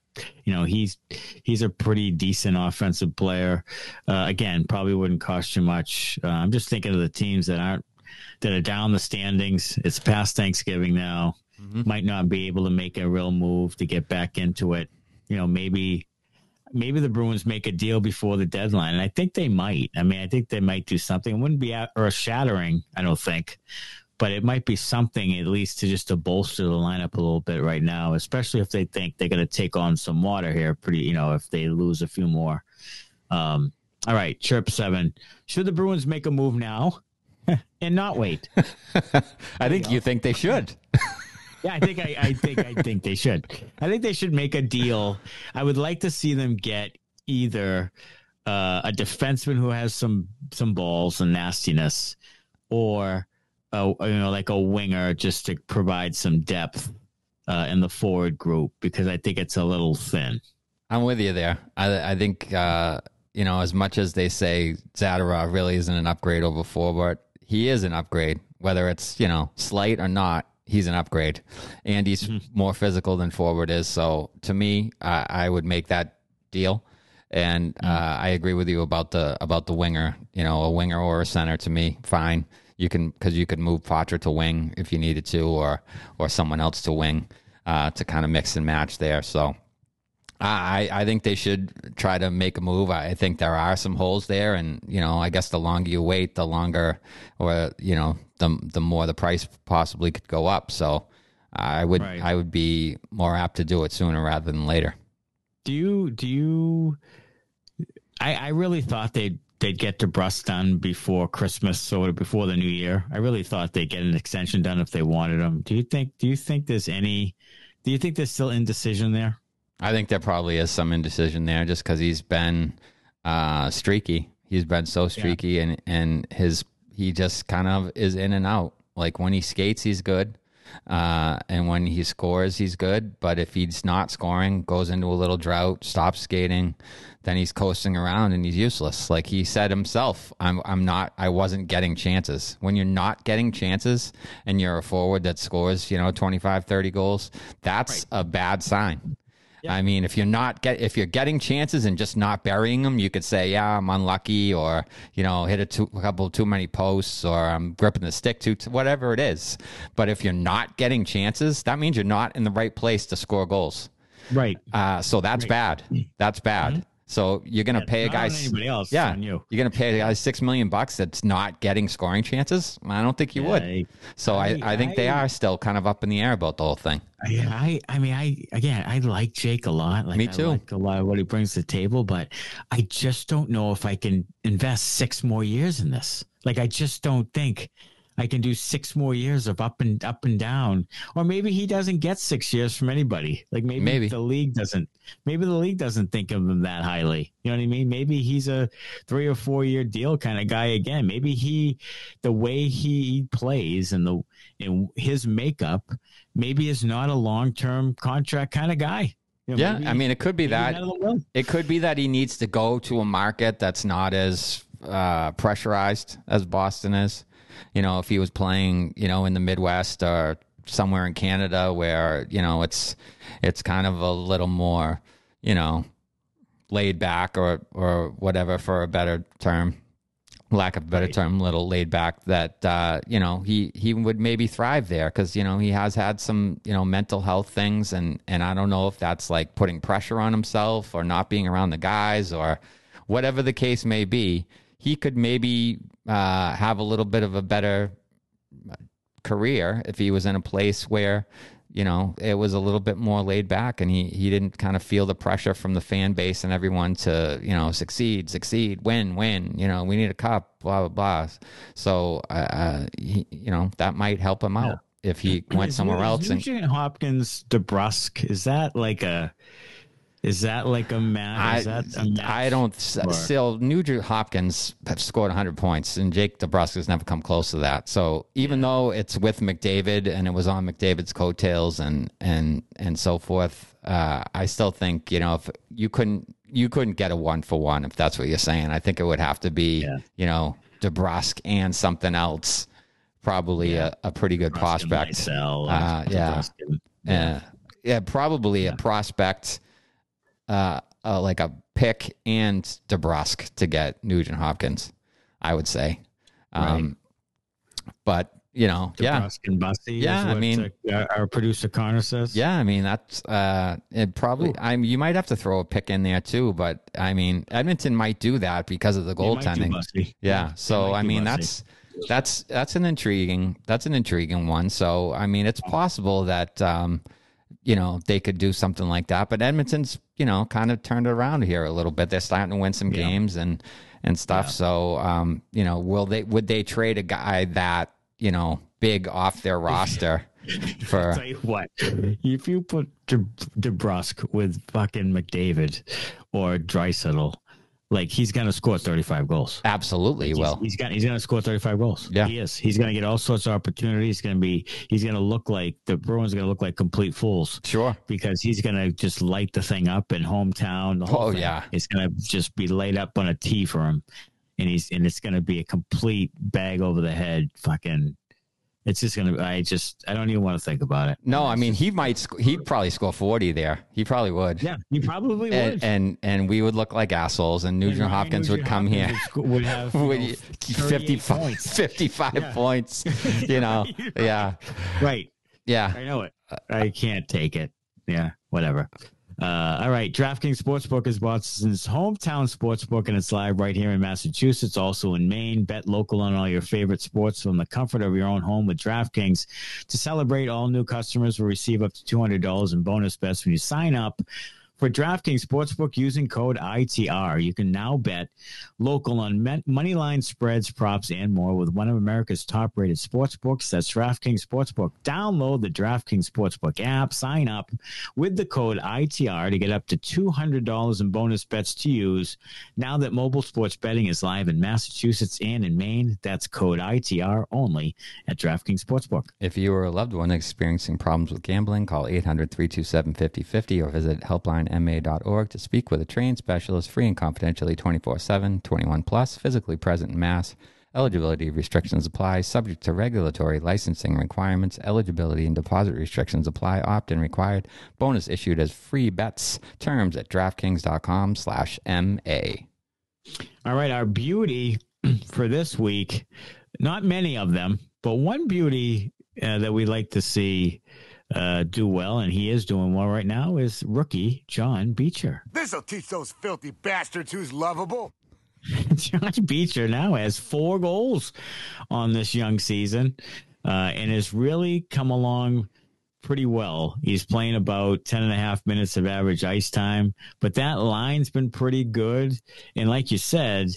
Speaker 1: You know, he's he's a pretty decent offensive player. Uh, again, probably wouldn't cost you much. Uh, I'm just thinking of the teams that aren't that are down the standings. It's past Thanksgiving now. Mm-hmm. Might not be able to make a real move to get back into it. You know, maybe maybe the Bruins make a deal before the deadline, and I think they might. I mean, I think they might do something. It wouldn't be earth shattering, I don't think, but it might be something at least to just to bolster the lineup a little bit right now, especially if they think they're going to take on some water here. Pretty, you know, if they lose a few more. Um, all right, chirp seven. Should the Bruins make a move now and not wait?
Speaker 2: I think you, know. you think they should.
Speaker 1: yeah, I think I, I think I think they should. I think they should make a deal. I would like to see them get either uh, a defenseman who has some some balls and nastiness, or a, you know like a winger just to provide some depth uh, in the forward group because I think it's a little thin.
Speaker 2: I'm with you there. I I think uh, you know as much as they say Zadorov really isn't an upgrade over Forbort, he is an upgrade. Whether it's you know slight or not, he's an upgrade, and he's mm-hmm. more physical than Forbort is. So to me, I, I would make that deal. And mm-hmm. uh, I agree with you about the about the winger. You know, a winger or a center to me, fine. You can because you could move Poitras to wing if you needed to, or or someone else to wing uh, to kind of mix and match there. So I, I think they should try to make a move. I think there are some holes there, and you know, I guess the longer you wait, the longer, or you know, the the more the price possibly could go up. So I would right. I would be more apt to do it sooner rather than later.
Speaker 1: Do you do you? I I really thought they'd they'd get DeBrusk done before Christmas or before the new year. I really thought they'd get an extension done if they wanted them. Do you think? Do you think there's any? Do you think there's still indecision there?
Speaker 2: I think there probably is some indecision there just because he's been uh, streaky. He's been so streaky, yeah. and and his he just kind of is in and out. Like when he skates, he's good. Uh, and when he scores, he's good. But if he's not scoring, goes into a little drought, stops skating, then he's coasting around and he's useless. Like he said himself, I'm I'm not I wasn't getting chances. When you're not getting chances and you're a forward that scores, you know, 25, 30 goals, that's right. a bad sign. Yeah. I mean, if you're not get if you're getting chances and just not burying them, you could say, "Yeah, I'm unlucky," or you know, hit a, too, a couple too many posts, or I'm gripping the stick too, whatever it is. But if you're not getting chances, that means you're not in the right place to score goals.
Speaker 1: Right.
Speaker 2: Uh, so that's right. bad. That's bad. Mm-hmm. So you're gonna yeah, pay a guy.
Speaker 1: Anybody else?
Speaker 2: Yeah,
Speaker 1: you.
Speaker 2: are gonna pay a guy six million bucks that's not getting scoring chances. I don't think you yeah, would. So I, I, I think I, they are still kind of up in the air about the whole thing.
Speaker 1: Yeah, I, I mean, I again, I like Jake a lot. Like,
Speaker 2: Me too.
Speaker 1: Like a lot of what he brings to the table, but I just don't know if I can invest six more years in this. Like, I just don't think I can do six more years of up and up and down. Or maybe he doesn't get six years from anybody. Like maybe, maybe. the league doesn't maybe the league doesn't think of him that highly. You know what I mean? Maybe he's a three or four year deal kind of guy again. Maybe he the way he plays and the in his makeup maybe is not a long term contract kind of guy.
Speaker 2: You know, yeah, maybe, I mean, it could be that. It could be that he needs to go to a market that's not as uh, pressurized as Boston is you know, if he was playing, you know, in the Midwest or somewhere in Canada where, you know, it's it's kind of a little more, you know, laid back or or whatever for a better term lack of a better right. term, little laid back. That uh, you know he he would maybe thrive there because you know he has had some you know mental health things, and and I don't know if that's like putting pressure on himself or not being around the guys or whatever the case may be he could maybe uh, have a little bit of a better career if he was in a place where you know it was a little bit more laid back and he he didn't kind of feel the pressure from the fan base and everyone to you know succeed succeed win win you know we need a cup blah blah blah so uh, uh he, you know that might help him out yeah. if he went somewhere else is
Speaker 1: and Hopkins DeBrusk is that like a is that like a match? I,
Speaker 2: I don't. Or? Still, Nugent Hopkins have scored 100 points, and Jake DeBrusk has never come close to that. So even yeah. though it's with McDavid and it was on McDavid's coattails and and and so forth, uh, I still think you know if you couldn't you couldn't get a one for one if that's what you're saying. I think it would have to be yeah. you know DeBrusk and something else. Probably
Speaker 1: Yeah.
Speaker 2: a, a pretty good prospect.
Speaker 1: Lysell,
Speaker 2: Uh, yeah. Yeah, yeah, probably a prospect, uh, uh, like a pick and DeBrusk to get Nugent Hopkins. I would say, um, but you know, yeah,
Speaker 1: and Bussey.
Speaker 2: Yeah, I mean-
Speaker 1: our- our producer Connor says.
Speaker 2: yeah. I mean, that's uh, it. Probably, I mean, you might have to throw a pick in there too. But I mean, Edmonton might do that because of the
Speaker 1: They might do
Speaker 2: goaltending.
Speaker 1: Bussey.
Speaker 2: Yeah. So I mean, that's that's that's an intriguing that's an intriguing one. So I mean, it's possible that um, you know they could do something like that. But Edmonton's you know kind of turned around here a little bit. They're starting to win some
Speaker 1: Yeah.
Speaker 2: games and and stuff.
Speaker 1: Yeah.
Speaker 2: So um, you know, will they would they trade a guy that you know big off their roster for?
Speaker 1: Tell you what, if you put De, DeBrusk with fucking McDavid or Draisaitl, like he's gonna score thirty five goals.
Speaker 2: Absolutely,
Speaker 1: He's-
Speaker 2: will.
Speaker 1: he's got he's gonna score thirty five goals.
Speaker 2: Yeah.
Speaker 1: he is. He's gonna get all sorts of opportunities. He's gonna be he's gonna look like the Bruins are gonna look like complete fools
Speaker 2: Sure.
Speaker 1: because he's gonna just light the thing up in hometown.
Speaker 2: Oh,
Speaker 1: thing.
Speaker 2: yeah.
Speaker 1: it's gonna just be laid up on a tee for him, and he's and it's gonna be a complete bag over the head. Fucking, it's just gonna. I just I don't even want to think about it.
Speaker 2: No, I mean he might. Sc- he'd probably score forty there. He probably would.
Speaker 1: Yeah, he probably would.
Speaker 2: And, and and we would look like assholes, and Nugent
Speaker 1: And
Speaker 2: Hopkins would come
Speaker 1: Hopkins
Speaker 2: here.
Speaker 1: Would, sco- would have
Speaker 2: Would
Speaker 1: know,
Speaker 2: 55,
Speaker 1: points.
Speaker 2: 55
Speaker 1: Yeah.
Speaker 2: points, you know,
Speaker 1: Right.
Speaker 2: yeah,
Speaker 1: Right.
Speaker 2: yeah.
Speaker 1: I know it. Uh, I can't take it. Yeah, whatever. Uh, all right. DraftKings Sportsbook is Boston's hometown sportsbook, and it's live right here in Massachusetts, also in Maine. Bet local on all your favorite sports from the comfort of your own home with DraftKings. To celebrate, all new customers will receive up to $200 in bonus bets when you sign up. For DraftKings Sportsbook using code ITR, you can now bet local on money line spreads, props, and more with one of America's top rated sportsbooks. That's DraftKings Sportsbook. Download the DraftKings Sportsbook app, sign up with the code ITR to get up to $200 in bonus bets to use. Now that mobile sports betting is live in Massachusetts and in Maine, that's code ITR only at DraftKings Sportsbook.
Speaker 2: If you or a loved one experiencing problems with gambling, call 800 327 5050 or visit helplinema.org to speak with a trained specialist free and confidentially 24 7, 21 plus, physically present in Mass. Eligibility restrictions apply, subject to regulatory licensing requirements. Eligibility and deposit restrictions apply, opt in required. Bonus issued as free bets. Terms at DraftKings.com slash MA.
Speaker 1: All right, our beauty for this week, not many of them, but one beauty uh, that we like to see uh, do well, and he is doing well right now, is rookie John Beecher.
Speaker 4: This'll teach those filthy bastards who's lovable.
Speaker 1: John Beecher now has four goals on this young season uh, and has really come along pretty well. He's playing about 10 and a half minutes of average ice time, but that line's been pretty good. And like you said,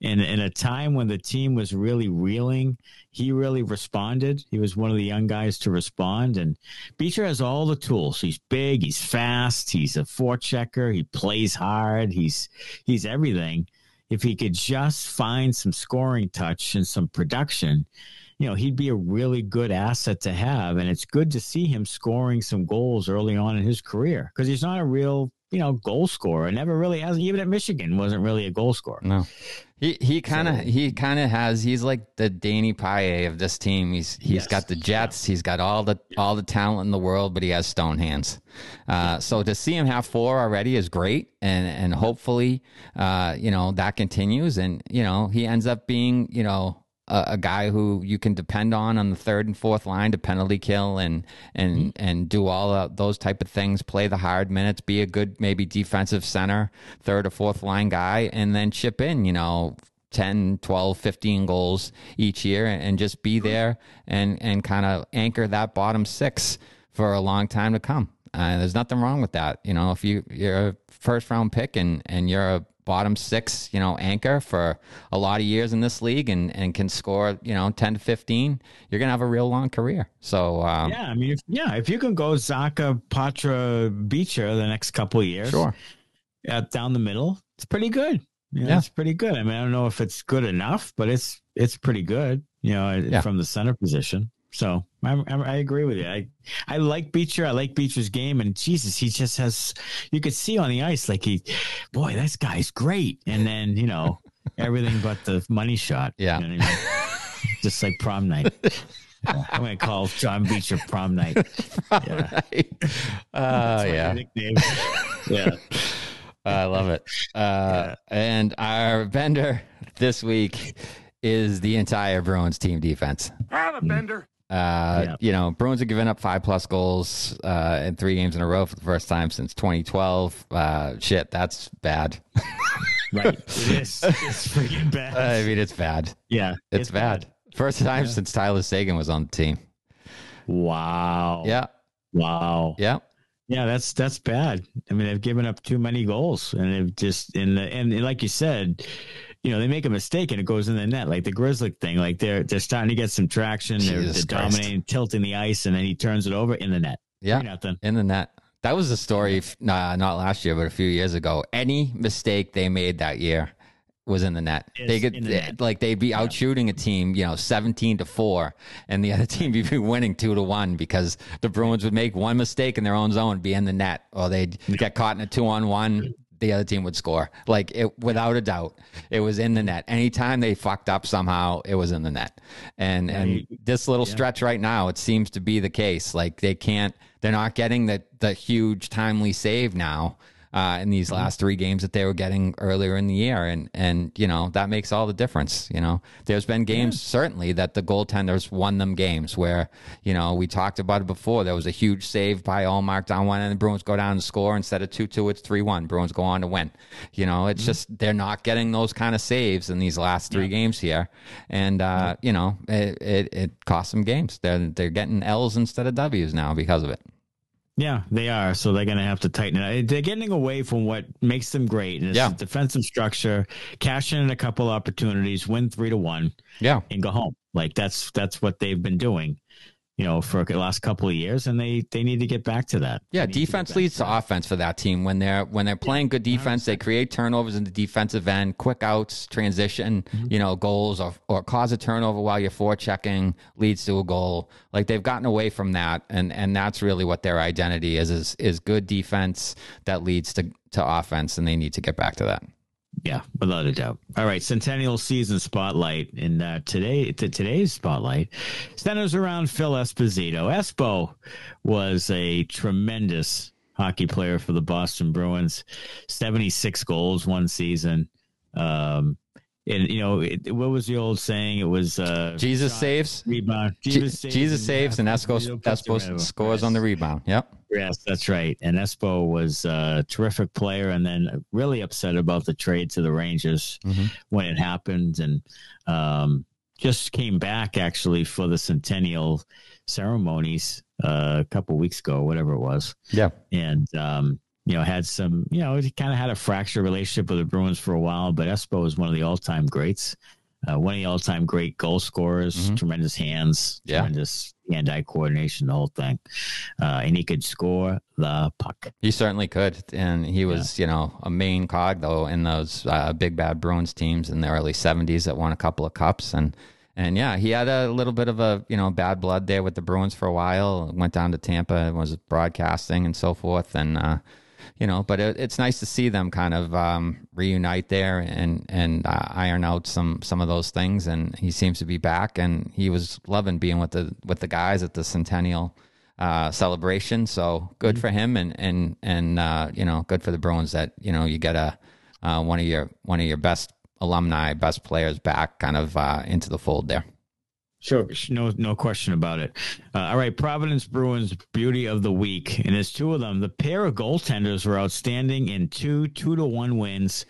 Speaker 1: in, in a time when the team was really reeling, he really responded. He was one of the young guys to respond. And Beecher has all the tools. He's big, he's fast, he's a forechecker, he plays hard, he's he's everything if he could just find some scoring touch and some production, you know, he'd be a really good asset to have. And it's good to see him scoring some goals early on in his career because he's not a real, you know, goal scorer. Never really has. Even at Michigan, wasn't really a goal scorer.
Speaker 2: No. He he kind of
Speaker 1: So-
Speaker 2: he kind of has he's like the Danny Paille of this team. He's he's
Speaker 1: Yes.
Speaker 2: got the Jets. He's got all the all the talent in the world, but he has stone hands. Uh, so to see him have four already is great, and and hopefully, uh, you know that continues, and you know he ends up being you know a, a guy who you can depend on on the third and fourth line to penalty kill and and and do all of those type of things. Play the hard minutes, be a good maybe defensive center, third or fourth line guy, and then chip in. You know. 10 12 15 goals each year and just be there and and kind of anchor that bottom six for a long time to come uh, there's nothing wrong with that you know if you you're a first round pick and and you're a bottom six you know anchor for a lot of years in this league and and can score you know 10 to 15 you're gonna have a real long career so um,
Speaker 1: Yeah, I mean, if, yeah, if you can go Zacha, Poitras, Beecher the next couple of years,
Speaker 2: sure
Speaker 1: uh, down the middle, it's pretty good. You know,
Speaker 2: Yeah.
Speaker 1: it's pretty good. I mean, I don't know if it's good enough, but it's it's pretty good. You know,
Speaker 2: Yeah.
Speaker 1: from the center position. So I, I, I agree with you. I I like Beecher. I like Beecher's game, and Jesus, he just has. You could see on the ice, like he, boy, this guy's great. And then you know, everything but the money shot.
Speaker 2: Yeah.
Speaker 1: You know I mean? Just like prom night. Yeah. I'm gonna call John Beecher prom night. Yeah.
Speaker 2: right. Uh,
Speaker 1: That's my
Speaker 2: yeah.
Speaker 1: nickname. Yeah.
Speaker 2: I love it. Uh, And our vendor this week is the entire Bruins team defense.
Speaker 4: I'm a bender.
Speaker 2: Uh,
Speaker 1: Yeah.
Speaker 2: You know, Bruins have given up five plus goals uh, in three games in a row for the first time since 2012. Uh, shit, that's bad.
Speaker 1: Right. It is. It's freaking bad.
Speaker 2: I mean, it's bad.
Speaker 1: yeah.
Speaker 2: It's, bad. First time since Tyler Seguin was on the team.
Speaker 1: Wow.
Speaker 2: Yeah.
Speaker 1: Wow.
Speaker 2: Yeah.
Speaker 1: Yeah, that's that's bad. I mean, they've given up too many goals, and they've just in the and like you said, you know, they make a mistake and it goes in the net, like the Grizzly thing. Like they're they're starting to get some traction. They're, they're dominating, tilting the ice, and then he turns it over in the net.
Speaker 2: Yeah.
Speaker 1: Nothing.
Speaker 2: in the net. That was the story, nah, not last year, but a few years ago. Any mistake they made that year was in the net.
Speaker 1: Is
Speaker 2: they could
Speaker 1: in the net.
Speaker 2: like they'd be out shooting a team, you know, seventeen to four, and the other team would be winning two to one because the Bruins would make one mistake in their own zone, be in the net, or they'd get caught in a two on one. The other team would score, like it without a doubt. It was in the net. Anytime they fucked up somehow, it was in the net. And and
Speaker 1: Right.
Speaker 2: this little stretch right now, it seems to be the case. Like they can't, they're not getting the the huge timely save now uh, in these last three games that they were getting earlier in the year, and and you know that makes all the difference. You know, there's been games certainly that the goaltenders won them games where you know we talked about it before. There was a huge save by Ullmark down one, and the Bruins go down and score instead of two two. It's three one. Bruins go on to win. You know, it's just they're not getting those kind of saves in these last three games here, and uh, you know it, it it costs them games. They're they're getting L's instead of W's now because of it.
Speaker 1: Yeah, they are. So they're going to have to tighten it. They're getting away from what makes them great. And it's
Speaker 2: Yeah.
Speaker 1: defensive structure, cash in a couple opportunities, win three to one,
Speaker 2: Yeah.
Speaker 1: and go home. Like that's that's what they've been doing, you know, for the last couple of years, and they they need to get back to that.
Speaker 2: Yeah,
Speaker 1: need to
Speaker 2: defense leads
Speaker 1: to
Speaker 2: to offense for that team when they're when they're playing good defense. They create turnovers in the defensive end, quick outs, transition,
Speaker 1: Mm-hmm.
Speaker 2: you know, goals or or cause a turnover while you're forechecking leads to a goal. Like they've gotten away from that, and and that's really what their identity is is is good defense that leads to to offense, and they need to get back to that.
Speaker 1: Yeah, without a doubt. All right, Centennial Season Spotlight. And uh, today, t- today's Spotlight centers around Phil Esposito. Espo was a tremendous hockey player for the Boston Bruins. 76 goals one season. Um, and, you know, it, what was the old saying? It was uh,
Speaker 2: Jesus saves.
Speaker 1: rebound.
Speaker 2: Je- Jesus, saves, and Esco,
Speaker 1: Esposito puts
Speaker 2: Espo scores on the rebound. Yep.
Speaker 1: Yes, that's right. And Espo was a terrific player, and then really upset about the trade to the Rangers
Speaker 2: Mhm.
Speaker 1: when it happened, and um, just came back actually for the centennial ceremonies uh, a couple weeks ago, whatever it was,
Speaker 2: Yeah.
Speaker 1: and um, you know had some, you know, he kind of had a fractured relationship with the Bruins for a while, but Espo is one of the all-time greats. Uh, one of the all-time great goal scorers,
Speaker 2: Mhm.
Speaker 1: tremendous hands,
Speaker 2: Yeah.
Speaker 1: tremendous hand-eye coordination, the whole thing, uh, and he could score the puck.
Speaker 2: He certainly could, and he was, you know, a main cog though in those uh, big bad Bruins teams in the early '70s that won a couple of cups, and and yeah, he had a little bit of a you know bad blood there with the Bruins for a while. Went down to Tampa, and was broadcasting and so forth, and uh, you know, but it, it's nice to see them kind of um, reunite there and and uh, iron out some some of those things. And he seems to be back, and he was loving being with the with the guys at the Centennial uh, celebration. So good for him, and and and uh, you know, good for the Bruins that you know you get a uh, one of your one of your best alumni, best players back, kind of uh, into the fold there.
Speaker 1: Sure, no, no question about it. Uh, all right, Providence Bruins beauty of the week, and there's two of them. The pair of goaltenders were outstanding in two two to one wins.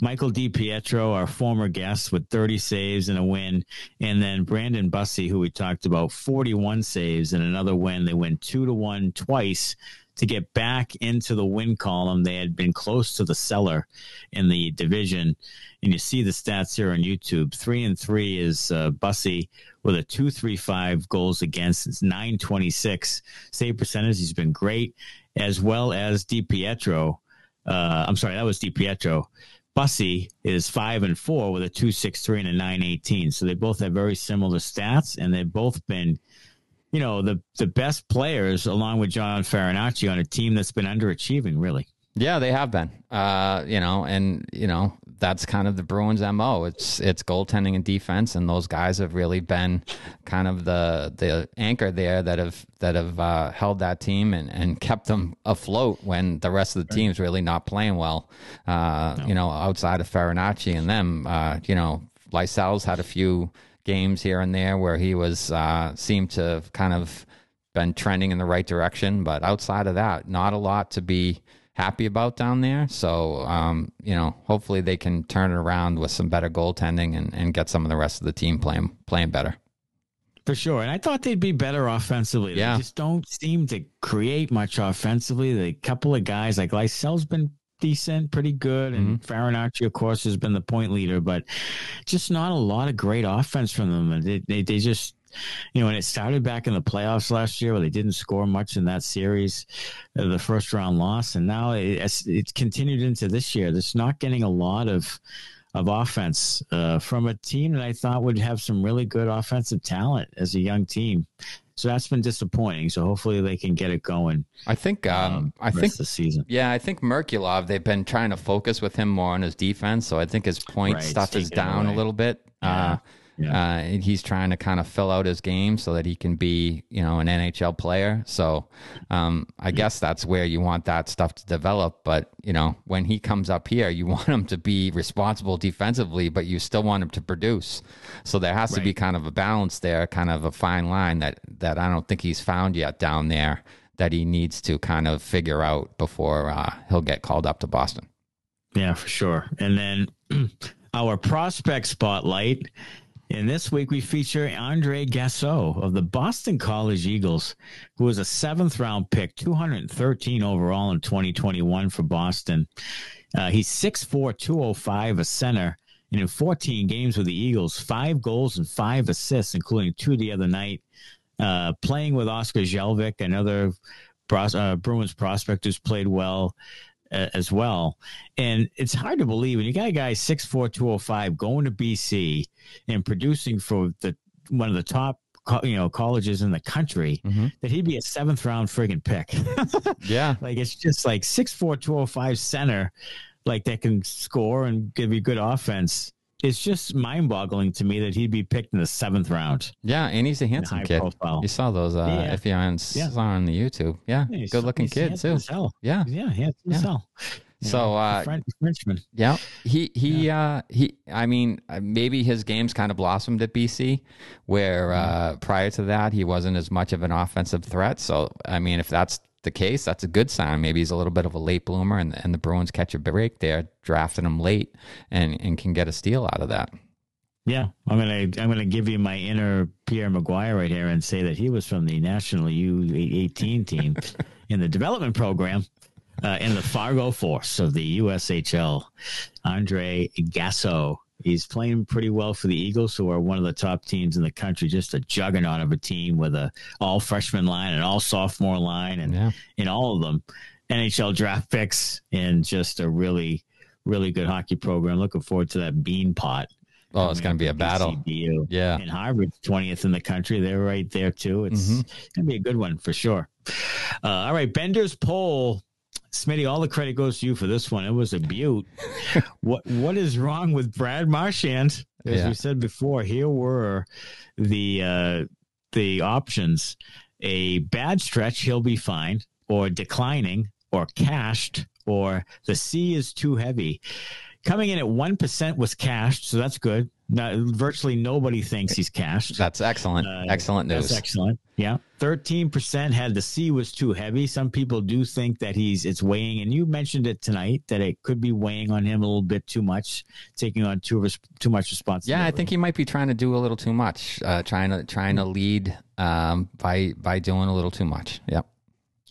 Speaker 1: Michael DiPietro, our former guest, with 30 saves and a win, and then Brandon Bussey, who we talked about, 41 saves and another win. They went two to one twice to get back into the win column. They had been close to the cellar in the division, and you see the stats here on YouTube. Three and three is uh, Bussey with a 235 goals against. It's 926 save percentage. He's been great, as well as DiPietro. Uh, I'm sorry, that was Di Pietro. Bussey is five and four with a 263 and a 918. So they both have very similar stats, and they've both been, you know, the the best players along with John Farinacci on a team that's been underachieving, really.
Speaker 2: Yeah, they have been. Uh, you know, and you know that's kind of the Bruins' mo. It's it's goaltending and defense, and those guys have really been kind of the the anchor there that have that have uh, held that team and, and kept them afloat when the rest of the team's really not playing well. Uh, no. You know, outside of Farinacci and them, uh, you know, Lysell's had a few games here and there where he was uh, seemed to have kind of been trending in the right direction, but outside of that, not a lot to be happy about down there. So, um, you know, hopefully they can turn it around with some better goaltending and, and get some of the rest of the team playing playing better.
Speaker 1: For sure. And I thought they'd be better offensively.
Speaker 2: Yeah.
Speaker 1: They just don't seem to create much offensively. The couple of guys like Lysell's been decent, pretty good. And mm-hmm. Farinacci, of course, has been the point leader, but just not a lot of great offense from them. And they, they, they just you know, when it started back in the playoffs last year where they didn't score much in that series, uh, the first round loss, and now it's, it's continued into this year. It's not getting a lot of of offense uh, from a team that I thought would have some really good offensive talent as a young team. So that's been disappointing. So hopefully they can get it going.
Speaker 2: I think. Um, um I think
Speaker 1: the season.
Speaker 2: Yeah, I think Merkulov. They've been trying to focus with him more on his defense. So I think his point right, stuff is down a little bit. Yeah. Uh, yeah. Uh, he's trying to kind of fill out his game so that he can be, you know, an NHL player. So um, I guess that's where you want that stuff to develop. But you know, when he comes up here, you want him to be responsible defensively, but you still want him to produce. So there has right. to be kind of a balance there, kind of a fine line that that I don't think he's found yet down there that he needs to kind of figure out before uh, he'll get called up to Boston.
Speaker 1: Yeah, for sure. And then our prospect spotlight and this week we feature Andre Gasseau of the Boston College Eagles, who was a seventh round pick, 213 overall in 2021 for Boston. Uh, he's 6'4, 205, a center. And in 14 games with the Eagles, five goals and five assists, including two the other night. Uh, playing with Oskar Jellvik, another uh, Bruins prospect who's played well as well. And it's hard to believe when you got a guy 6'4, 205 going to BC and producing for the one of the top you know colleges in the country mm-hmm. that he'd be a seventh round friggin' pick.
Speaker 2: yeah,
Speaker 1: like it's just like 6'4", 205 center, like that can score and give you good offense it's just mind boggling to me that he'd be picked in the seventh round.
Speaker 2: Yeah, and he's a handsome kid. Profile. You saw those uh, yeah. if you're on, yeah. on the YouTube. Yeah, yeah good looking kid too. Yeah,
Speaker 1: yeah, handsome yeah. as hell.
Speaker 2: So uh,
Speaker 1: French, Frenchman.
Speaker 2: Yeah, he he uh he. I mean, uh, maybe his games kind of blossomed at BC, where uh, prior to that he wasn't as much of an offensive threat. So I mean, if that's the case, that's a good sign. Maybe he's a little bit of a late bloomer, and, and the Bruins catch a break there, drafting him late, and and can get a steal out of that.
Speaker 1: Yeah, I'm gonna I'm gonna give you my inner Pierre McGuire right here and say that he was from the National U18 team in the development program uh, in the Fargo Force of the USHL. Andre Gasseau He's playing pretty well for the Eagles, who are one of the top teams in the country. Just a juggernaut of a team with a all freshman line and all sophomore line, and yeah. in all of them, NHL draft picks, and just a really, really good hockey program. Looking forward to that Beanpot.
Speaker 2: Oh, it's going to be a battle. Yeah.
Speaker 1: And Harvard's 20th in the country. They're right there, too. It's mm-hmm. going to be a good one for sure. Uh, all right. Bender's poll Smitty, all the credit goes to you for this one. It was a beaut. what what is wrong with Brad Marchand? As yeah. we said before, here were the uh, the options: a bad stretch, he'll be fine, or declining, or cashed, or the C is too heavy. Coming in at one percent was cashed, so that's good. Not, virtually nobody thinks he's cashed.
Speaker 2: That's excellent. Uh, excellent news.
Speaker 1: That's excellent. Yeah. 13% had the C was too heavy. Some people do think that he's it's weighing and you mentioned it tonight that it could be weighing on him a little bit too much, taking on too too much responsibility.
Speaker 2: Yeah, I think he might be trying to do a little too much, uh, trying to trying to lead um, by by doing a little too much. Yep.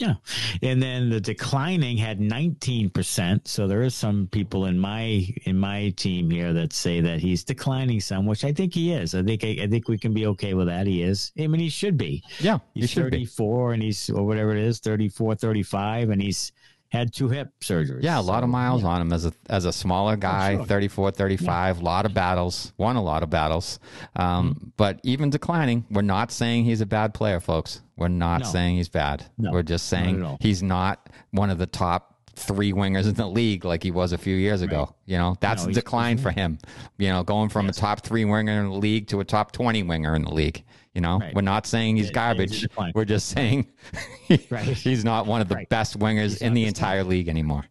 Speaker 1: Yeah. And then the declining had 19%. So there is some people in my in my team here that say that he's declining some, which I think he is. I think I, I think we can be okay with that. He is. I mean he should be.
Speaker 2: Yeah.
Speaker 1: He's
Speaker 2: he
Speaker 1: 34
Speaker 2: be.
Speaker 1: and he's or whatever it is, 34, 35 and he's had two hip surgeries.
Speaker 2: Yeah, a lot so, of miles yeah. on him as a as a smaller guy, oh, sure. 34, 35, a yeah. lot of battles, won a lot of battles. Um, mm-hmm. But even declining, we're not saying he's a bad player, folks. We're not no. saying he's bad. No, we're just saying he's not one of the top three wingers in the league like he was a few years ago.
Speaker 1: Right.
Speaker 2: You know, that's
Speaker 1: No,
Speaker 2: a decline for him. You know, going from
Speaker 1: Yes.
Speaker 2: a top three winger in the league to a top 20 winger in the league. You know,
Speaker 1: Right.
Speaker 2: we're not saying he's
Speaker 1: It- it's a
Speaker 2: garbage.
Speaker 1: decline.
Speaker 2: We're just saying
Speaker 1: Right.
Speaker 2: he's not one of the
Speaker 1: Right.
Speaker 2: best wingers in the
Speaker 1: the
Speaker 2: entire league anymore.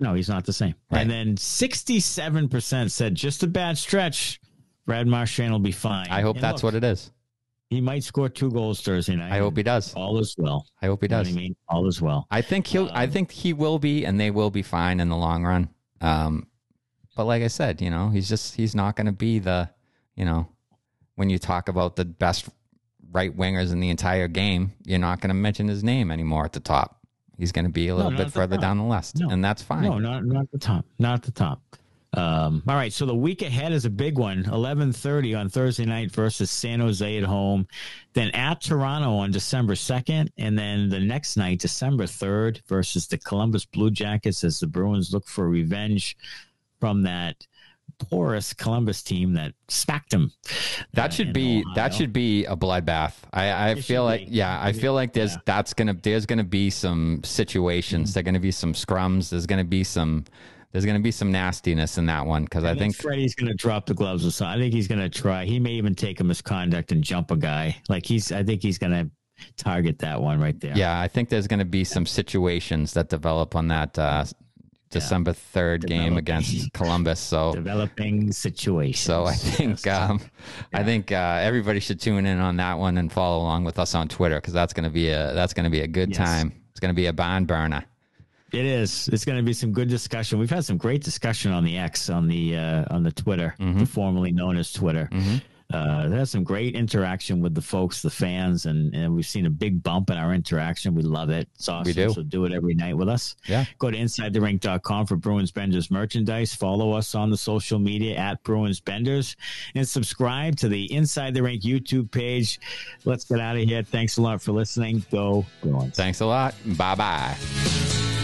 Speaker 1: No, he's not the same. And then 67% said just a bad stretch. Brad Marchand will be fine.
Speaker 2: I hope
Speaker 1: And
Speaker 2: that's
Speaker 1: look,
Speaker 2: what it is.
Speaker 1: He might score two goals Thursday night.
Speaker 2: I hope he does.
Speaker 1: All is well.
Speaker 2: I hope he
Speaker 1: You know what
Speaker 2: does.
Speaker 1: I mean? All is well.
Speaker 2: I think he'll. I
Speaker 1: Um,
Speaker 2: think he will be, and they will be fine in the long run. Um, but like I said, you know, he's just he's not going to be the, you know, when you talk about the best right wingers in the entire game, you're not going to mention his name anymore at the top. He's going to be a little
Speaker 1: not
Speaker 2: bit further down the list,
Speaker 1: No.
Speaker 2: and that's fine.
Speaker 1: No, not not the top. Not the top. Um, all right, so the week ahead is a big one. Eleven thirty on Thursday night versus San Jose at home, then at Toronto on December second, and then the next night, December third, versus the Columbus Blue Jackets as the Bruins look for revenge from that porous Columbus team that smacked him.
Speaker 2: That
Speaker 1: uh,
Speaker 2: should be
Speaker 1: Ohio.
Speaker 2: that should be a bloodbath. I, I feel like
Speaker 1: be.
Speaker 2: yeah, I feel like there's
Speaker 1: Yeah.
Speaker 2: that's gonna there's gonna be some situations.
Speaker 1: Mm-hmm.
Speaker 2: There's gonna be some scrums. There's gonna be some there's gonna be some nastiness in that one because I, think
Speaker 1: Freddie's going to drop the gloves or something. I think he's going to try. He may even take a misconduct and jump a guy. Like he's, I think he's going to target that one right there.
Speaker 2: yeah, I think there's gonna be some situations that develop on that uh, December third game against Columbus. So
Speaker 1: Developing situation.
Speaker 2: so I think um, I think uh, everybody should tune in on that one and follow along with us on Twitter because that's gonna be a that's gonna be a good
Speaker 1: Yes.
Speaker 2: time. It's gonna be a barn burner.
Speaker 1: it is. It's going to be some good discussion. We've had some great discussion on the X on the uh, on the Twitter,
Speaker 2: Mm-hmm.
Speaker 1: formerly known as Twitter. Uh, there's some great interaction with the folks, the fans, and, and we've seen a big bump in our interaction. We love it. It's awesome.
Speaker 2: We do.
Speaker 1: So do it every night with us.
Speaker 2: Yeah.
Speaker 1: Go to InsideTheRink.com for Bruins Benders merchandise. Follow us on the social media at Bruins Benders and subscribe to the Inside the Rink YouTube page. Let's get out of here. Thanks a lot for listening. Go Bruins.
Speaker 2: Thanks a lot. Bye bye.